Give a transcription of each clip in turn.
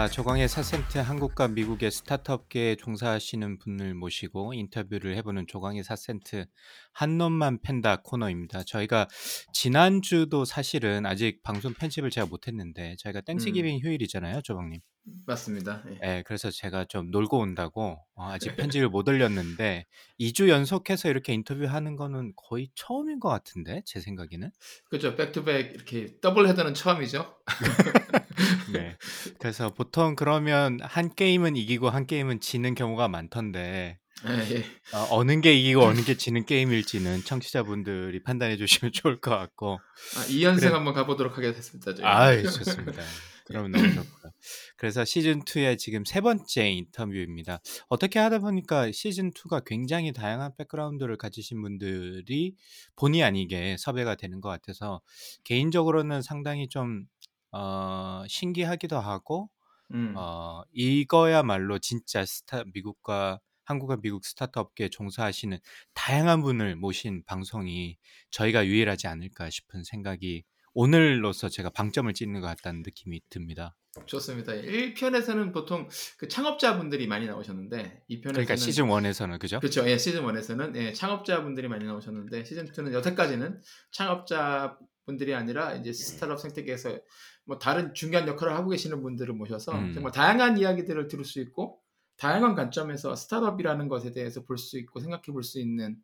자, 조광의 4센트 한국과 미국의 스타트업계에 종사하시는 분을 모시고 인터뷰를 해보는 조광의 4센트 한 놈만 팬다 코너입니다. 저희가 지난주도 사실은 아직 방송 편집을 제가 못했는데 저희가 Thanksgiving 음. 휴일이잖아요, 조광님. 맞습니다. 예. 예, 그래서 제가 좀 놀고 온다고 어, 아직 편집을 못 올렸는데 2주 연속해서 이렇게 인터뷰하는 거는 거의 처음인 것 같은데 제 생각에는. 그렇죠. back to back 이렇게 더블 헤더는 처음이죠. 네. 그래서 보통 그러면 한 게임은 이기고 한 게임은 지는 경우가 많던데 예, 예. 어, 어느 게 이기고 어느 게 지는 게임일지는 청취자분들이 판단해 주시면 좋을 것 같고. 아, 2연승 그래. 한번 가보도록 하겠습니다. 저희. 아, 좋습니다. 그러면 너무 좋고요. 그래서 시즌 2의 지금 세 번째 인터뷰입니다. 어떻게 하다 보니까 시즌 2가 굉장히 다양한 백그라운드를 가지신 분들이 본의 아니게 섭외가 되는 것 같아서 개인적으로는 상당히 좀 어, 신기하기도 하고 음. 어, 이거야말로 진짜 스타 미국과 한국과 미국 스타트업계에 종사하시는 다양한 분을 모신 방송이 저희가 유일하지 않을까 싶은 생각이 오늘로서 제가 방점을 찍는 것 같다는 느낌이 듭니다. 좋습니다. 1편에서는 보통 그 창업자분들이 많이 나오셨는데 2편에서는 그러니까 시즌 1에서는 그죠? 그렇죠. 예, 시즌 1에서는 예, 창업자분들이 많이 나오셨는데 시즌 2는 여태까지는 창업자분들이 아니라 이제 스타트업 생태계에서 뭐 다른 중요한 역할을 하고 계시는 분들을 모셔서 음. 정말 다양한 이야기들을 들을 수 있고 다양한 관점에서 스타트업이라는 것에 대해서 볼 수 있고 생각해 볼 수 있는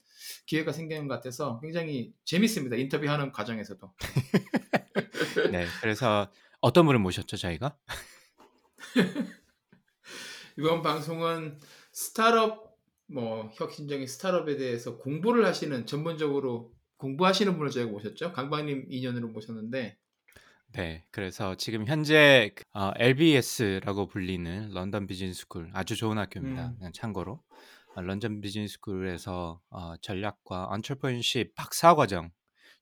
기회가 생기는 것 같아서 굉장히 재밌습니다. 인터뷰하는 과정에서도. 네. 그래서 어떤 분을 모셨죠, 저희가? 이번 방송은 스타트업 뭐 혁신적인 스타트업에 대해서 공부를 하시는 전문적으로 공부하시는 분을 저희가 모셨죠. 강박님 인연으로 모셨는데 네. 그래서 지금 현재 그, 어, LBS라고 불리는 런던 비즈니스 스쿨 아주 좋은 학교입니다. 음. 그냥 참고로 어, 런던 비즈니스 스쿨에서 어, 전략과 entrepreneurship 박사 과정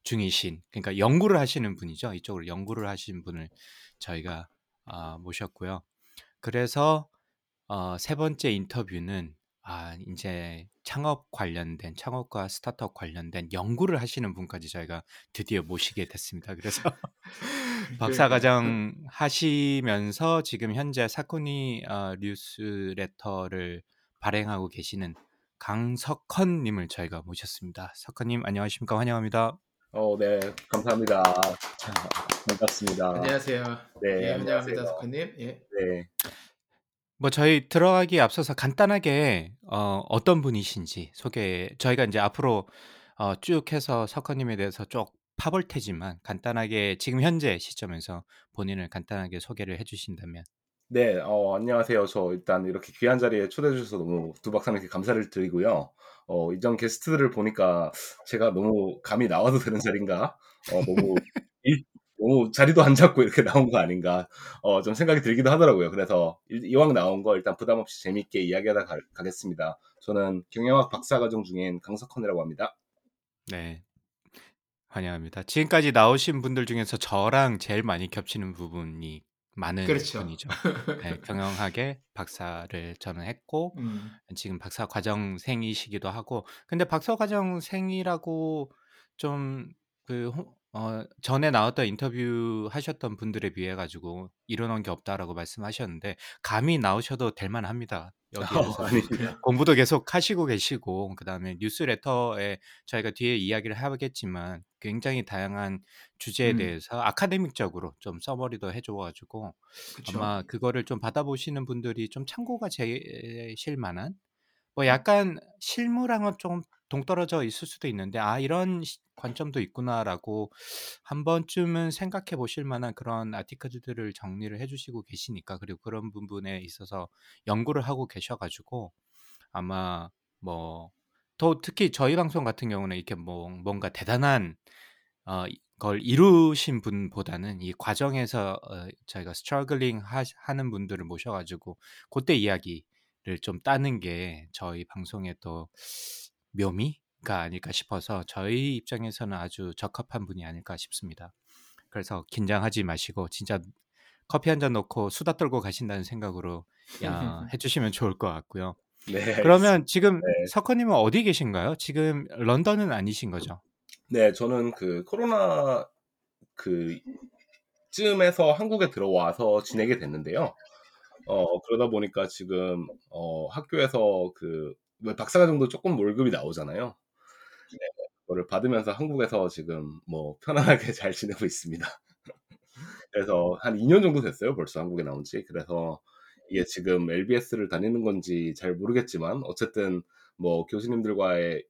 중이신 그러니까 연구를 하시는 분이죠. 이쪽으로 연구를 하신 분을 저희가 어, 모셨고요. 그래서 어, 세 번째 인터뷰는 아, 이제 창업 관련된 창업과 스타트업 관련된 연구를 하시는 분까지 저희가 드디어 모시게 됐습니다. 그래서 박사과정 하시면서 지금 현재 사코니 어, 뉴스레터를 발행하고 계시는 강석헌님을 저희가 모셨습니다. 석헌님 안녕하십니까? 환영합니다. 어, 네, 감사합니다. 반갑습니다. 안녕하세요. 네, 예, 안녕하세요. 석환님. 예. 네, 뭐 저희 들어가기 앞서서 간단하게 어, 어떤 분이신지 소개. 저희가 이제 앞으로 어, 쭉 해서 석헌님에 대해서 쭉 파볼 테지만 간단하게 지금 현재 시점에서 본인을 간단하게 소개를 해 주신다면. 네, 어, 안녕하세요. 저 일단 이렇게 귀한 자리에 초대해 주셔서 너무 두 박사님께 감사를 드리고요. 어, 이전 게스트들을 보니까 제가 너무 감히 나와도 되는 자리인가? 어, 너무 이, 너무 자리도 안 잡고 이렇게 나온 거 아닌가? 어, 좀 생각이 들기도 하더라고요. 그래서 이- 이왕 나온 거 일단 부담 없이 재밌게 이야기하다 가, 가겠습니다. 저는 경영학 박사과정 중인 강석헌이라고 합니다. 네. 환영합니다. 지금까지 나오신 분들 중에서 저랑 제일 많이 겹치는 부분이 많은 그렇죠. 분이죠. 네, 경영학의 박사를 저는 했고 음. 지금 박사 과정생이시기도 하고 근데 박사 과정생이라고 좀그 어, 전에 나왔던 인터뷰 하셨던 분들에 비해 가지고 이뤄놓은 게 없다라고 말씀하셨는데 감히 나오셔도 될 만합니다. 여기에서 어, 아닙니다. 공부도 계속 하시고 계시고 그다음에 뉴스레터에 저희가 뒤에 이야기를 하겠지만 굉장히 다양한 주제에 음. 대해서 아카데믹적으로 좀 서머리도 해 줘 가지고 그렇죠. 아마 그거를 좀 받아보시는 분들이 좀 참고가 되실 만한 뭐 약간 실무랑은 좀 동떨어져 있을 수도 있는데 아 이런 시- 관점도 있구나라고 한 번쯤은 생각해 보실 만한 그런 아티클들을 정리를 해주시고 계시니까 그리고 그런 부분에 있어서 연구를 하고 계셔가지고 아마 뭐 더 특히 저희 방송 같은 경우는 이렇게 뭐 뭔가 대단한 어, 이- 걸 이루신 분보다는 이 과정에서 어 저희가 struggling 하시 하는 분들을 모셔 가지고 고때 이야기를 좀 따는 게 저희 방송의 또 묘미가 아닐까 싶어서 저희 입장에서는 아주 적합한 분이 아닐까 싶습니다. 그래서 긴장하지 마시고 진짜 커피 한잔 놓고 수다 떨고 가신다는 생각으로 야 해 주시면 좋을 것 같고요. 네. 그러면 지금 네. 석헌 님은 어디 계신가요? 지금 런던은 아니신 거죠? 네. 저는 그 코로나 그 쯤에서 한국에 들어와서 지내게 됐는데요. 어 그러다 보니까 지금 어 학교에서 그 왜 박사과 정도 쪼끔 월급이 나오잖아요. 네. 그거를 받으면서 한국에서 지금 뭐 편안하게 잘 지내고 있습니다. 그래서 한 2년 정도 됐어요 벌써 한국에 나온 지. 그래서 이게 지금 LBS를 다니는 건지 잘 모르겠지만 어쨌든 뭐 교수님들과의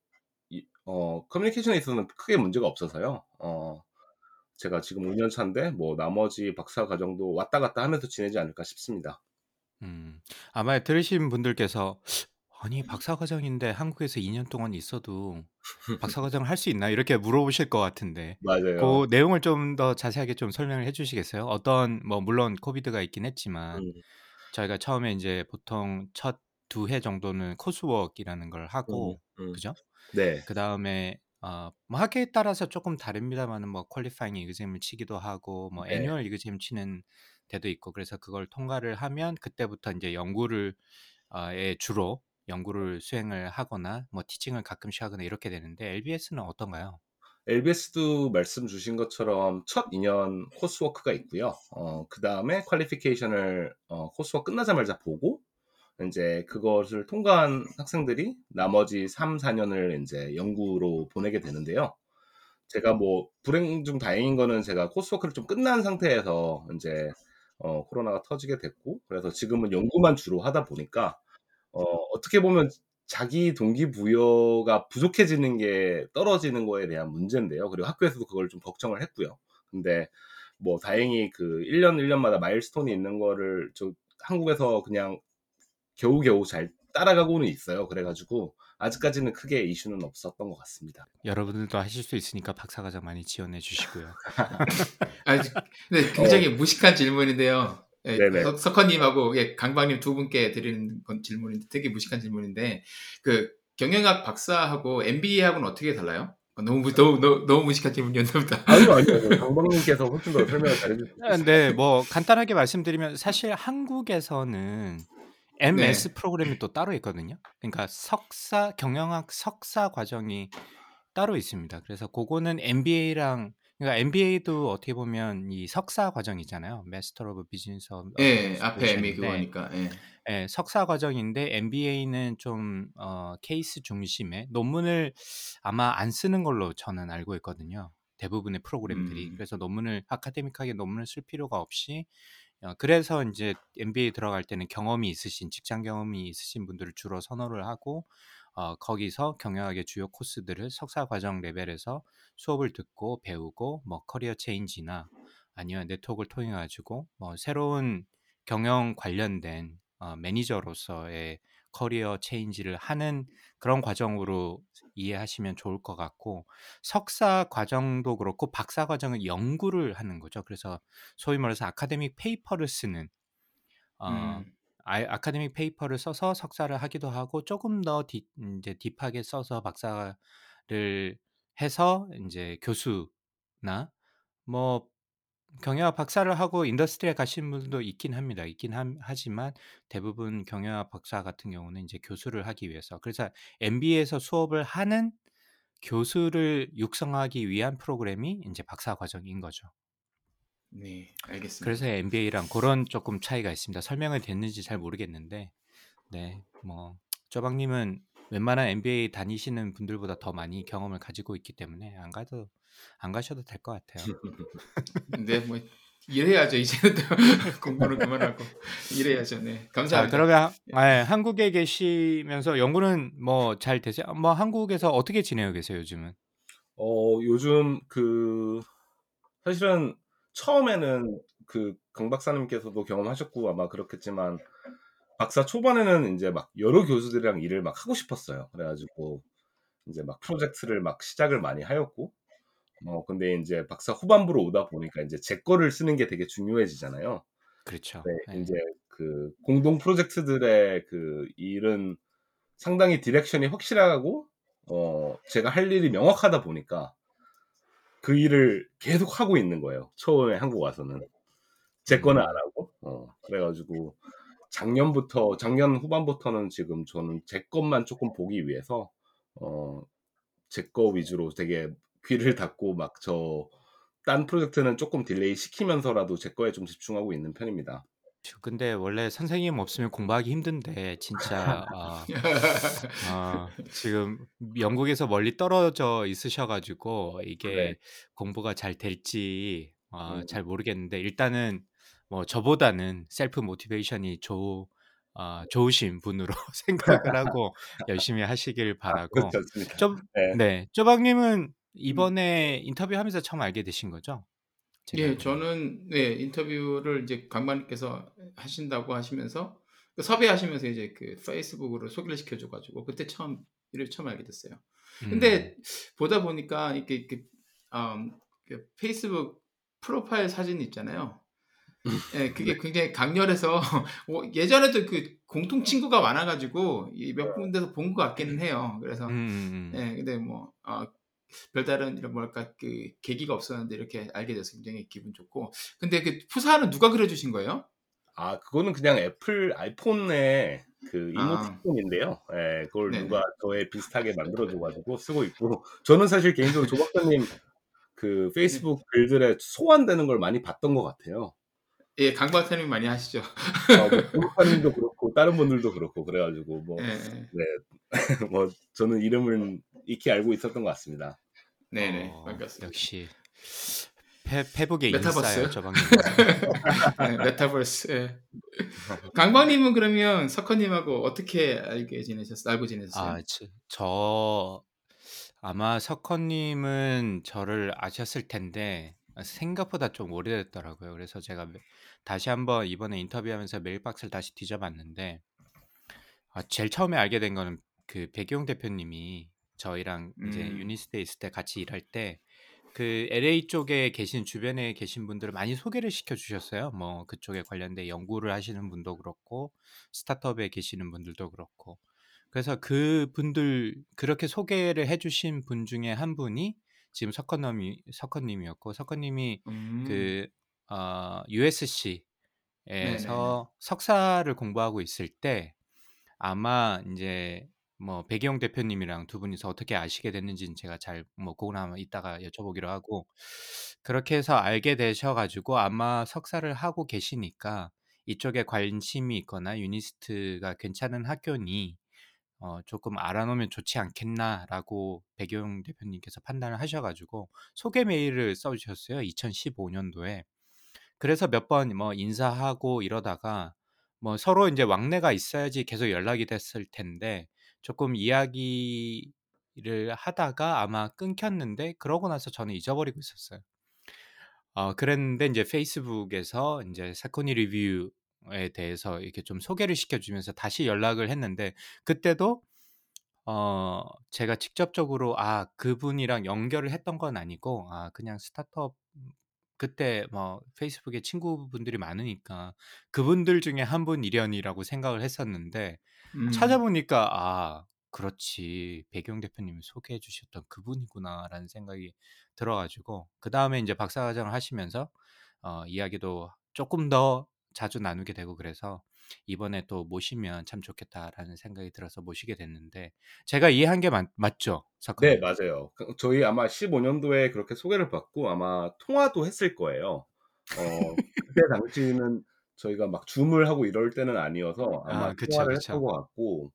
이 어 커뮤니케이션에 있어서는 크게 문제가 없어서요. 어 제가 지금 5년 차인데 뭐 나머지 박사 과정도 왔다 갔다 하면서 지내지 않을까 싶습니다. 음. 아마 들으신 분들께서 '아니 박사 과정인데 한국에서 2 년 동안 있어도 박사 과정을 할 수 있나?' 이렇게 물어보실 것 같은데 맞아요. 그 내용을 좀 더 자세하게 좀 설명을 해 주시겠어요? 어떤 뭐 물론 코비드가 있긴 했지만 음. 저희가 처음에 인제 보통 첫 2회 정도는 coursework이라는 걸 음 하고 음. 그죠? 네. 그다음에 어 뭐 학교에 따라서 쪼끔 다릅니다마는 뭐 qualifying exam을 치기도 하고 뭐 네. annual exam 치는 데도 있고 그래서 그걸 통과를 하면 그때부터 인제 연구를 어에 주로 연구를 수행을 하거나 뭐 teaching을 가끔씩 하거나 이렇게 되는데 LBS는 어떤가요? LBS도 말씀 주신 것처럼 첫 2년 coursework가 있고요. 어 그 다음에 qualification을 어 coursework 끝나자마자 보고 인제 그것을 통과한 학생들이 나머지 3-4 년을 인제 연구로 보내게 되는데요. 제가 뭐 불행 중 다행인 거는 제가 코스워크를 좀 끝난 상태에서 인제 어 코로나가 터지게 됐고 그래서 지금은 연구만 주로 하다 보니까 어 어떻게 보면 자기 동기부여가 부족해지는 게 떨어지는 거에 대한 문제인데요. 그리고 학교에서도 그걸 좀 걱정을 했고요. 근데 뭐 다행히 그 1 년, 1 년마다 마일스톤이 있는 거를 좀 한국에서 그냥 겨우겨우 잘 따라가고는 있어요. 그래 가지고 아직까지는 크게 이슈는 없었던 것 같습니다. 여러분들도 하실 수 있으니까 박사과정 많이 지원해 주시고요. 아 근데 굉장히 무식한 질문인데요. 예, 네네. 석 석헌님하고 예, 강박님 두 분께 드리는 건 질문인데 되게 무식한 질문인데 그 경영학 박사하고 MBA하고는 어떻게 달라요? 어, 너무 너무 너무, 너무 무식한 질문이었나 보다. 아니요, 아니요. 강박님께서 훨씬 더 설명을 잘해 주실 수아 네. 뭐 간단하게 말씀드리면 사실 한국에서는 MS 네. 프로그램이 또 따로 있거든요. 그러니까 석사 경영학 석사 과정이 따로 있습니다. 그래서 고거는 MBA랑 그러니까 MBA도 어떻게 보면 이 석사 과정이잖아요. Master of Business 어 예, 앞에 M Administration인데 그거니까. 예. 예, 석사 과정인데 MBA는 좀 어 케이스 중심의 논문을 아마 안 쓰는 걸로 저는 알고 있거든요. 대부분의 프로그램들이. 음. 그래서 논문을 academic하게 논문을 쓸 필요가 없이 어 그래서 인제 MBA 들어갈 때는 경험이 있으신 직장 경험이 있으신 분들을 주로 선호를 하고 어 거기서 경영학의 주요 코스들을 석사 과정 레벨에서 수업을 듣고 배우고 뭐 career change나 아니면 네트워크를 통해 가지고 뭐 새로운 경영 관련된 어 매니저로서의 career change를 하는 그런 과정으로 이해하시면 좋을 것 같고 석사 과정도 그렇고 박사 과정은 연구를 하는 거죠. 그래서 소위 말해서 academic paper를 쓰는 어 음. 아 academic paper를 써서 석사를 하기도 하고 쪼금 더 deep 인제 deep하게 써서 박사를 해서 인제 교수나 뭐 경영학 박사를 하고 industry에 가시는 분들도 있긴 합니다. 있긴 함 하지만 대부분 경영학 박사 같은 경우는 인제 교수를 하기 위해서 그래서 MBA에서 수업을 하는 교수를 육성하기 위한 프로그램이 인제 박사 과정인 거죠. 네, 알겠습니다. 그래서 MBA랑 고런 쪼끔 차이가 있습니다. 설명이 됐는지 잘 모르겠는데 네 뭐 쪼박 님은 웬만한 MBA 다니시는 분들보다 더 많이 경험을 가지고 있기 때문에 안 가도 안 가셔도 될 것 같아요. 네, 뭐 일해야죠. 이제는 또 공부는 그만하고 일해야죠. 네. 자 감사합니다. 그러면 예. 예 한국에 계시면서 연구는 뭐 잘 되세요? 뭐 한국에서 어떻게 지내고 계세요, 요즘은? 어 요즘 그 사실은 처음에는 그 강 박사님께서도 경험하셨고 아마 그렇겠지만 박사 초반에는 인제 막 여러 교수들이랑 일을 막 하고 싶었어요. 그래 가지고 인제 막 프로젝트를 막 시작을 많이 하였고 어 근데 인제 박사 후반부로 오다 보니까 인제 제 거를 쓰는 게 되게 중요해지잖아요. 그렇죠. 네. 예. 인제 그 공동 프로젝트들의 그 일은 상당히 direction이 확실하고 어 제가 할 일이 명확하다 보니까 그 일을 계속 하고 있는 거예요, 처음에 한국 와서는. 제 거는 음. 안 하고. 어 그래 가지고 작년부터 작년 후반부터는 지금 저는 제 것만 쪼끔 보기 위해서 어 제 거 위주로 되게 귀를 닫고 막 저 딴 프로젝트는 쪼끔 delay 시키면서라도 제 거에 좀 집중하고 있는 편입니다. 저 근데 원래 선생님 없으면 공부하기 힘든데 진짜 아 아 지금 영국에서 멀리 떨어져 있으셔 가지고 네. 이게 공부가 잘 될지 아 음. 잘 모르겠는데 일단은 뭐 저보다는 셀프 모티베이션이 좋 아 좋으신 분으로 생각을 하고 열심히 하시길 아 바라고. 좀 네. 네. 쪼박님은 음. 이번에 인터뷰하면서 처음 알게 되신 거죠? 예. 알기로는. 저는 네 인터뷰를 이제 강박님께서 하신다고 하시면서 그 섭외하시면서 이제 그 페이스북으로 소개를 시켜 줘 가지고 그때 처음 이를 처음 알게 됐어요. 음. 근데 보다 보니까 이렇게 이렇게 음그 페이스북 프로파일 사진 있잖아요. 예. 그게 네. 굉장히 강렬해서 뭐 예전에도 그 공통 친구가 많아 가지고 이몇 군데서 본 것 같기는 해요. 그래서 음음음. 예 근데 뭐 어 별다른 이런 뭐랄까 그 계기가 없었는데 이렇게 알게 돼서 굉장히 기분 좋고 근데 그 푸사는 누가 그려 주신 거예요? 아 그거는 그냥 애플 아이폰의 그 아. 이모티콘인데요. 예. 그걸 네네. 누가 저에 비슷하게 만들어 줘 가지고 쓰고 있고 저는 사실 개인적으로 조 박사님 그 네. 페이스북 글들에 소환되는 걸 많이 봤던 것 같아요. 예. 강 박사님이 많이 하시죠. 아뭐조 박사님도 그렇고 다른 분들도 그렇고 그래 가지고 뭐 예예. 네. 뭐 저는 이름을 익히 알고 있었던 것 같습니다. 네네. 어 반갑습니다. 역시 페 페북의 메타버스. 인싸예요, 저방님은. 네. 메타버스. 예. 강박님은 그러면 석헌님하고 어떻게 알게 지내셨 알고 지내셨어요? 아 저 저 아마 석헌님은 저를 아셨을 텐데 아 생각보다 좀 오래됐더라고요. 그래서 제가 매 다시 한번 이번에 인터뷰하면서 mailbox를 다시 뒤져 봤는데 아 제일 처음에 알게 된 거는 그 백이용 대표님이 저희랑 이제 음. 유니스트에 있을 때 같이 일할 때 그 LA 쪽에 계신 주변에 계신 분들을 많이 소개를 시켜 주셨어요. 뭐 그쪽에 관련된 연구를 하시는 분도 그렇고 스타트업에 계시는 분들도 그렇고. 그래서 그 분들 그렇게 소개를 해 주신 분 중에 한 분이 지금 석헌남이 석헌님이었고 석헌님이 음. 그어 네네네. USC에서 석사를 공부하고 있을 때 아마 인제 뭐 백이용 대표님이랑 두 분이서 어떻게 아시게 됐는지는 제가 잘 뭐 그거는 이따가 여쭤보기로 하고 그렇게 해서 알게 되셔 가지고 아마 석사를 하고 계시니까 이쪽에 관심이 있거나 유니스트가 괜찮은 학교니 어 "쪼끔 알아 놓으면 좋지 않겠나?"라고 백이용 대표님께서 판단을 하셔 가지고 소개 메일을 써 주셨어요, 2015 년도에. 그래서 몇 번 뭐 인사하고 이러다가 뭐 서로 인제 왕래가 있어야지 계속 연락이 됐을 텐데 쪼끔 이야기를 하다가 아마 끊겼는데 그러고 나서 저는 잊어버리고 있었어요. 어 그랬는데 인제 페이스북에서 인제 사코니 리뷰에 대해서 이렇게 좀 소개를 시켜 주면서 다시 연락을 했는데 그때도 어 제가 직접적으로 아 그분이랑 연결을 했던 건 아니고 아 그냥 스타트업 음 그때 뭐 페이스북에 친구분들이 많으니까 그분들 중에 한 분이려니라고 생각을 했었는데 음. 찾아보니까 '아 그렇지. 백이용 대표님이 소개해 주셨던 그분이구나.'라는 생각이 들어 가지고 그 다음에 인제 박사과정을 하시면서 어 이야기도 쪼끔 더 자주 나누게 되고 그래서 '이번에 또 모시면 참 좋겠다.'라는 생각이 들어서 모시게 됐는데 제가 이해한 게맞 맞죠, 네 석헌님? 맞아요. 그 저희 아마 15 년도에 그렇게 소개를 받고 아마 통화도 했을 거예요. 어 그때 당시는 저희가 막 줌을 하고 이럴 때는 아니어서 아마 아 그쵸, 통화를 그쵸. 했던 것 같고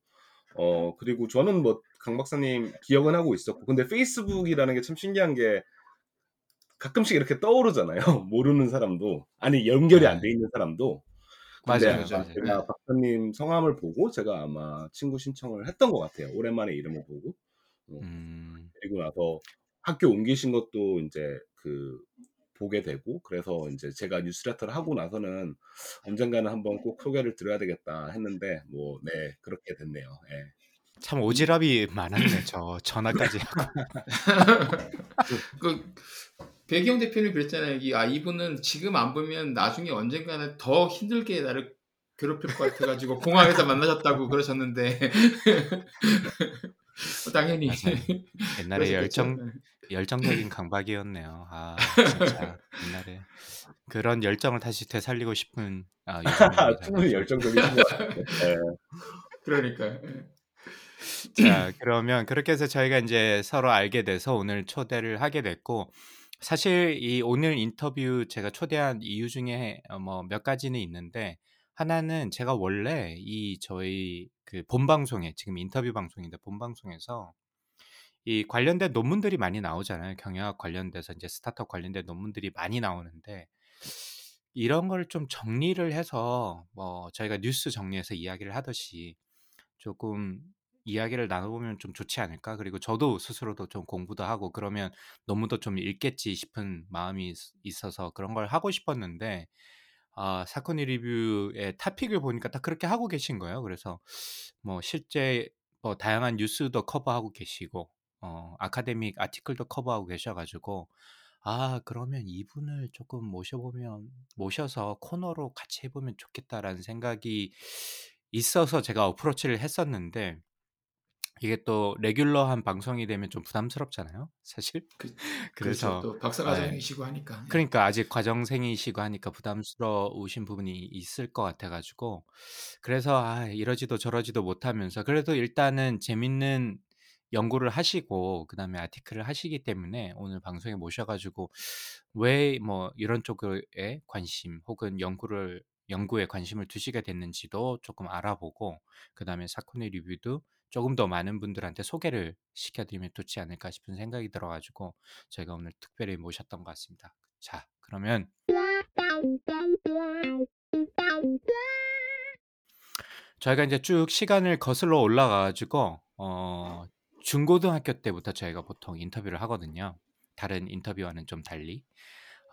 어 그리고 저는 뭐 강 박사님 기억은 하고 있었고 근데 페이스북이라는 게 참 신기한 게 가끔씩 이렇게 떠오르잖아요, 모르는 사람도. 아니 연결이 안 네. 돼 있는 사람도. 맞아요. 맞아요. 제가 예. 박사님 성함을 보고 제가 아마 친구 신청을 했던 것 같아요, 오랜만에 이름을 보고. 어 음. 그리고 나서 학교 옮기신 것도 인제 그 보게 되고 그래서 인제 제가 뉴스레터를 하고 나서는 '언젠가는 한번 꼭 소개를 드려야 되겠다.' 했는데 뭐 네 그렇게 됐네요. 예. 참 오지랖이 많았네. 저 전화까지. 그 배경 대표님 그랬잖아요. 이, 아 이분은 지금 안 보면 나중에 언젠가는 더 힘들게 나를 괴롭힐 것 같아가지고 공항에서 만나셨다고 그러셨는데 당연히 맞아요. 옛날에. 열정 열정적인 강박이었네요. 아 진짜 옛날에 그런 열정을 다시 되살리고 싶은 아. 충분히 같아요. 네. 그러니까 예. 자, 그러면 그렇게 해서 저희가 이제 서로 알게 돼서 오늘 초대를 하게 됐고 사실 이 오늘 인터뷰 제가 초대한 이유 중에 어, 뭐몇 가지는 있는데 하나는 제가 원래 이 저희 그 본 방송에 지금 인터뷰 방송인데 본 방송에서 이 관련된 논문들이 많이 나오잖아요. 경영학 관련돼서 이제 스타트업 관련된 논문들이 많이 나오는데 이런 걸 좀 정리를 해서 뭐 저희가 뉴스 정리해서 이야기를 하듯이 조금 이야기를 나눠보면 좀 좋지 않을까? 그리고 저도 스스로도 좀 공부도 하고 그러면 논문도 좀 읽겠지 싶은 마음이 있- 있어서 그런 걸 하고 싶었는데 아, 사코니 리뷰의 topic을 보니까 딱 그렇게 하고 계신 거예요. 그래서 뭐 실제 뭐 다양한 뉴스도 커버하고 계시고 어, 아카데믹 아티클도 커버하고 계셔가지고 아, 그러면 이분을 조금 모셔보면 모셔서 코너로 같이 해보면 좋겠다라는 생각이 있어서 제가 어프로치를 했었는데 이게 또 레귤러한 방송이 되면 좀 부담스럽잖아요, 사실. 그, 그렇죠. 그래서 또 박사 네. 과정이시고 하니까. 예. 그러니까 아직 과정생이시고 하니까 부담스러우신 부분이 있을 것 같아가지고 그래서 아, 이러지도 저러지도 못하면서 그래도 일단은 재밌는 연구를 하시고 그다음에 아티클을 하시기 때문에 오늘 방송에 모셔가지고 왜 뭐 이런 쪽에 관심 혹은 연구를 연구에 관심을 두시게 됐는지도 조금 알아보고 그다음에 사코네 리뷰도 조금 더 많은 분들한테 소개를 시켜드리면 좋지 않을까 싶은 생각이 들어가지고 저희가 오늘 특별히 모셨던 것 같습니다. 자, 그러면 저희가 이제 쭉 시간을 거슬러 올라가가지고 어, 중고등학교 때부터 저희가 보통 인터뷰를 하거든요. 다른 인터뷰와는 좀 달리.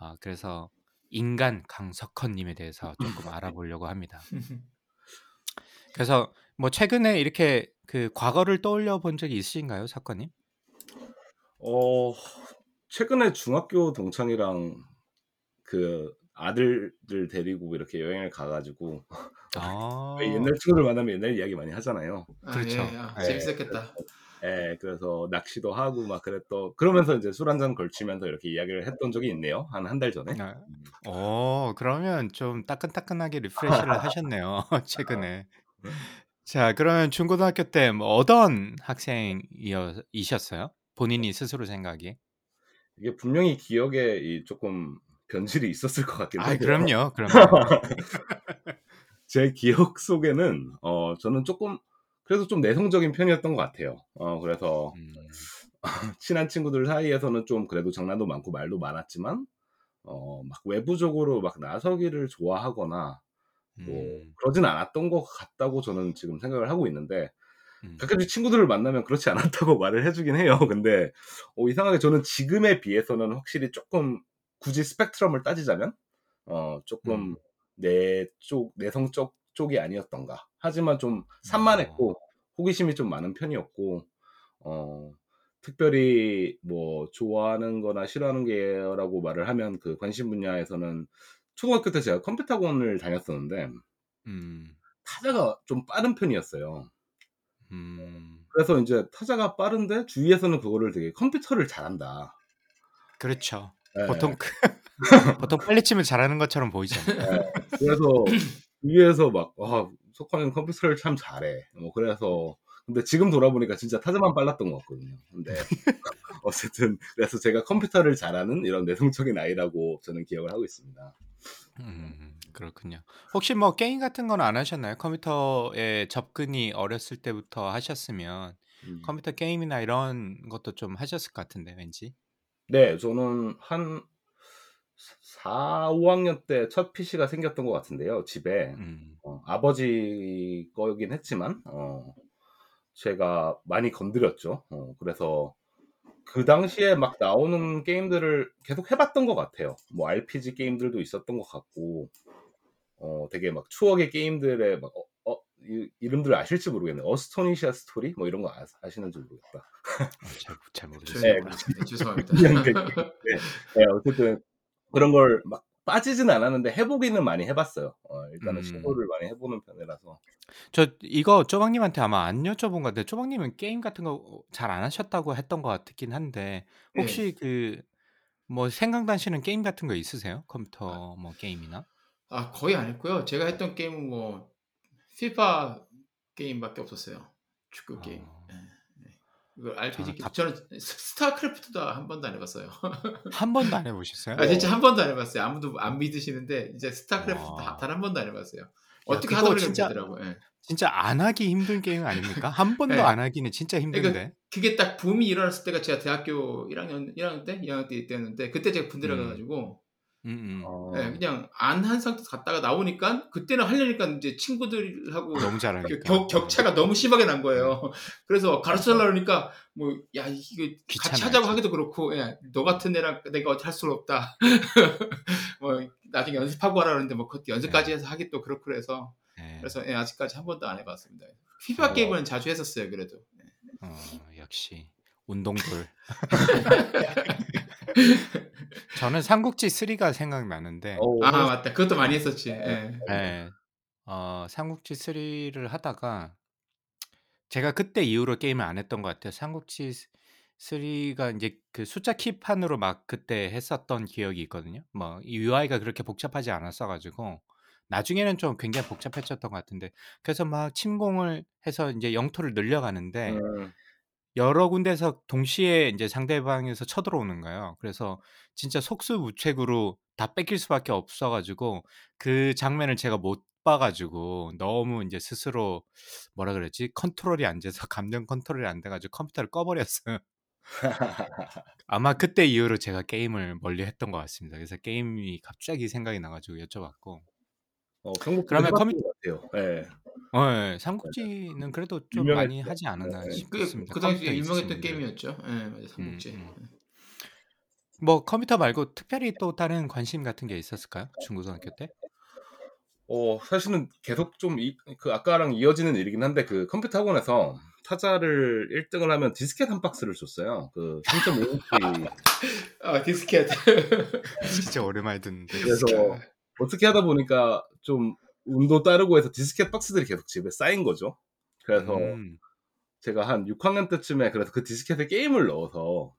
아, 그래서 인간 강석헌님에 대해서 조금 알아보려고 합니다. 그래서 뭐 최근에 이렇게 그 과거를 떠올려 본 적이 있으신가요, 사건님? 어, 최근에 중학교 동창이랑 그 아들들 데리고 이렇게 여행을 가가지고 아, 왜 옛날 친구들 만나면 옛날 이야기 많이 하잖아요. 아, 그렇죠. 예, 아, 예. 재밌었겠다. 예, 그래서 낚시도 하고 막 그랬던 그러면서 이제 술 한 잔 걸치면서 이렇게 이야기를 했던 적이 있네요. 한 한 달 전에. 아, 오, 그러면 좀 따끈따끈하게 리프레시를 하셨네요, 최근에. 자, 그러면 중고등학교 때 뭐 어떤 학생이셨어요? 본인이 스스로 생각이? 이게 분명히 기억에 이 조금 변질이 있었을 것 같긴 아. 그럼요, 그럼요. 제 기억 속에는 어 저는 조금 그래도 좀 내성적인 편이었던 것 같아요. 어 그래서 음, 친한 친구들 사이에서는 좀 그래도 장난도 많고 말도 많았지만 어 막 외부적으로 막 나서기를 좋아하거나 뭐 음, 그러진 않았던 것 같다고 저는 지금 생각을 하고 있는데 음, 가끔씩 친구들을 만나면 그렇지 않았다고 말을 해주긴 해요. 근데 어, 이상하게 저는 지금에 비해서는 확실히 조금 굳이 스펙트럼을 따지자면 어 조금 음. 내쪽 내성 쪽 쪽이 아니었던가. 하지만 좀 산만했고 호기심이 좀 많은 편이었고 어 특별히 뭐 좋아하는-거나 싫어하는 게라고 말을 하면 그 관심 분야에서는 초등학교 때 제가 컴퓨터 학원을 다녔었는데 음, 타자가 좀 빠른 편이었어요. 음. 그래서 인제 타자가 빠른데 주위에서는 그거를 되게 "컴퓨터를 잘한다." 그렇죠. 예. 보통 그 보통 빨리 치면 잘하는 것처럼 보이잖아요. 예. 그래서 주위에서 막 "아 석환이는 컴퓨터를 참 잘해." 뭐 그래서 근데 지금 돌아보니까 진짜 타자만 빨랐던 것 같거든요. 근데 어쨌든 그래서 제가 컴퓨터를 잘하는 이런 내성적인 아이라고 저는 기억을 하고 있습니다. 음, 그렇군요. 혹시 뭐 게임 같은 건 안 하셨나요? 컴퓨터에 접근이 어렸을 때부터 하셨으면 음. 컴퓨터 게임이나 이런 것도 좀 하셨을 것 같은데 왠지. 네. 저는 한 4-5 학년 때 첫 PC가 생겼던 것 같은데요 집에. 음. 어 아버지 거이긴 했지만 어 제가 많이 건드렸죠. 어 그래서 그 당시에 막 나오는 게임들을 계속 해 봤던 것 같아요. 뭐 RPG 게임들도 있었던 것 같고 어 되게 막 추억의 게임들에 막어 어 이, 이름들 아실지 모르겠네. 어스토니시아 스토리 뭐 이런 거 아, 아시는지 모르겠다. 어, 잘, 잘 저희 모르겠어요. 네. 죄송합니다. 그냥 그- 네, 네, 어쨌든 그런 걸 막 빠지진 않았는데 해보기는 많이 해봤어요. 어, 일단은 음. 시도를 많이 해보는 편이라서. 저 이거 쪼박님한테 아마 안 여쭤본 것 같은데 쪼박님은 게임 같은 거 잘 안 하셨다고 했던 것 같긴 한데 네. 혹시 그 뭐 생각나시는 게임 같은 거 있으세요? 컴퓨터 뭐 게임이나? 아 거의 안 했고요. 제가 했던 게임은 뭐 피파 게임밖에 없었어요. 축구 게임. 어. 이거 RPG 아. 답- 저는 스- 스타크래프트도 한 번도 안 해봤어요. 한 번도 안 해보셨어요? 아 진짜 한 번도 안 해봤어요. 아무도 안 믿으시는데 이제 스타크래프트 와. 단한 번도 안 해봤어요. 어떻게 그거 하다 보니까 진짜- 되더라고요. 예. 진짜 안 하기 힘든 게임 아닙니까? 한 번도 네. 안 하기는 진짜 힘든데. 그게 딱 붐이 일어났을 때가 제가 대학교 1학년 1학년 때 2학년 때 때였는데 그때 제가 음. 가가지고 음, 음. 어, 예, 그냥 안 한 상태에서 갔다가 나오니까 그때는 하려니까 이제 친구들하고 너무 그 잘하니까. 격, 격차가 너무 심하게 난 거예요. 그래서 가르쳐 달라고 하니까 뭐 야 이거 같이 하자고. 하기도 그렇고 야, 너 같은 애랑 내가 어떻게 할 수가 없다. 뭐 나중에 연습하고 하라 그러는데 뭐 그것도 연습까지 해서 하기 또 그렇고 그래서 네. 그래서 예, 아직까지 한 번도 안 해봤습니다. 피파 어. 게임은 자주 했었어요 그래도. 어, 역시 운동돌. 저는 삼국지 3가 생각나는데 어, 아 맞다 그것도 많이 했었지. 예. 네. 어, 삼국지 3를 하다가 제가 그때 이후로 게임을 안 했던 것 같아요. 삼국지 3가 이제 그 숫자 키판으로 막 그때 했었던 기억이 있거든요. 뭐 UI가 그렇게 복잡하지 않았어 가지고 나중에는 좀 굉장히 복잡해졌던 것 같은데 그래서 막 침공을 해서 이제 영토를 늘려가는데 음, 여러 군데서 동시에 이제 상대방에서 쳐들어오는 거예요. 그래서 진짜 속수무책으로 다 뺏길 수밖에 없어 가지고 그 장면을 제가 못봐 가지고 너무 이제 스스로 뭐라 그랬지? 컨트롤이 안 돼서 감정 컨트롤이 안 돼 가지고 컴퓨터를 꺼 버렸어요. 아마 그때 이후로 제가 게임을 멀리 했던 것 같습니다. 그래서 게임이 갑자기 생각이 나 가지고 여쭤봤고. 어, 평균 그러면 해봤던 컴퓨- 것 같아요. 예. 어, 예. 삼국지는 그래도 좀 유명했죠. 많이 하지 않았나 네. 그, 싶습니다. 그 당시에 컴퓨터 유명했던 있으신. 게임이었죠. 예, 맞아 삼국지. 음, 음. 뭐 컴퓨터 말고 특별히 또 다른 관심 같은 게 있었을까요? 중고등학교 때? 어, 사실은 계속 좀, 이, 그, 아까랑 이어지는 일이긴 한데, 그 컴퓨터 학원에서 타자를 1등을 하면 디스켓 한 박스를 줬어요. 그 3.5인치. 아 디스켓. 진짜 오랜만에 듣는데. 그래서 어떻게 하다 보니까 좀 운도 따르고 해서 디스켓 박스들이 계속 집에 쌓인 거죠. 그래서 음. 제가 한 6학년 때쯤에 그래서 그 디스켓에 게임을 넣어서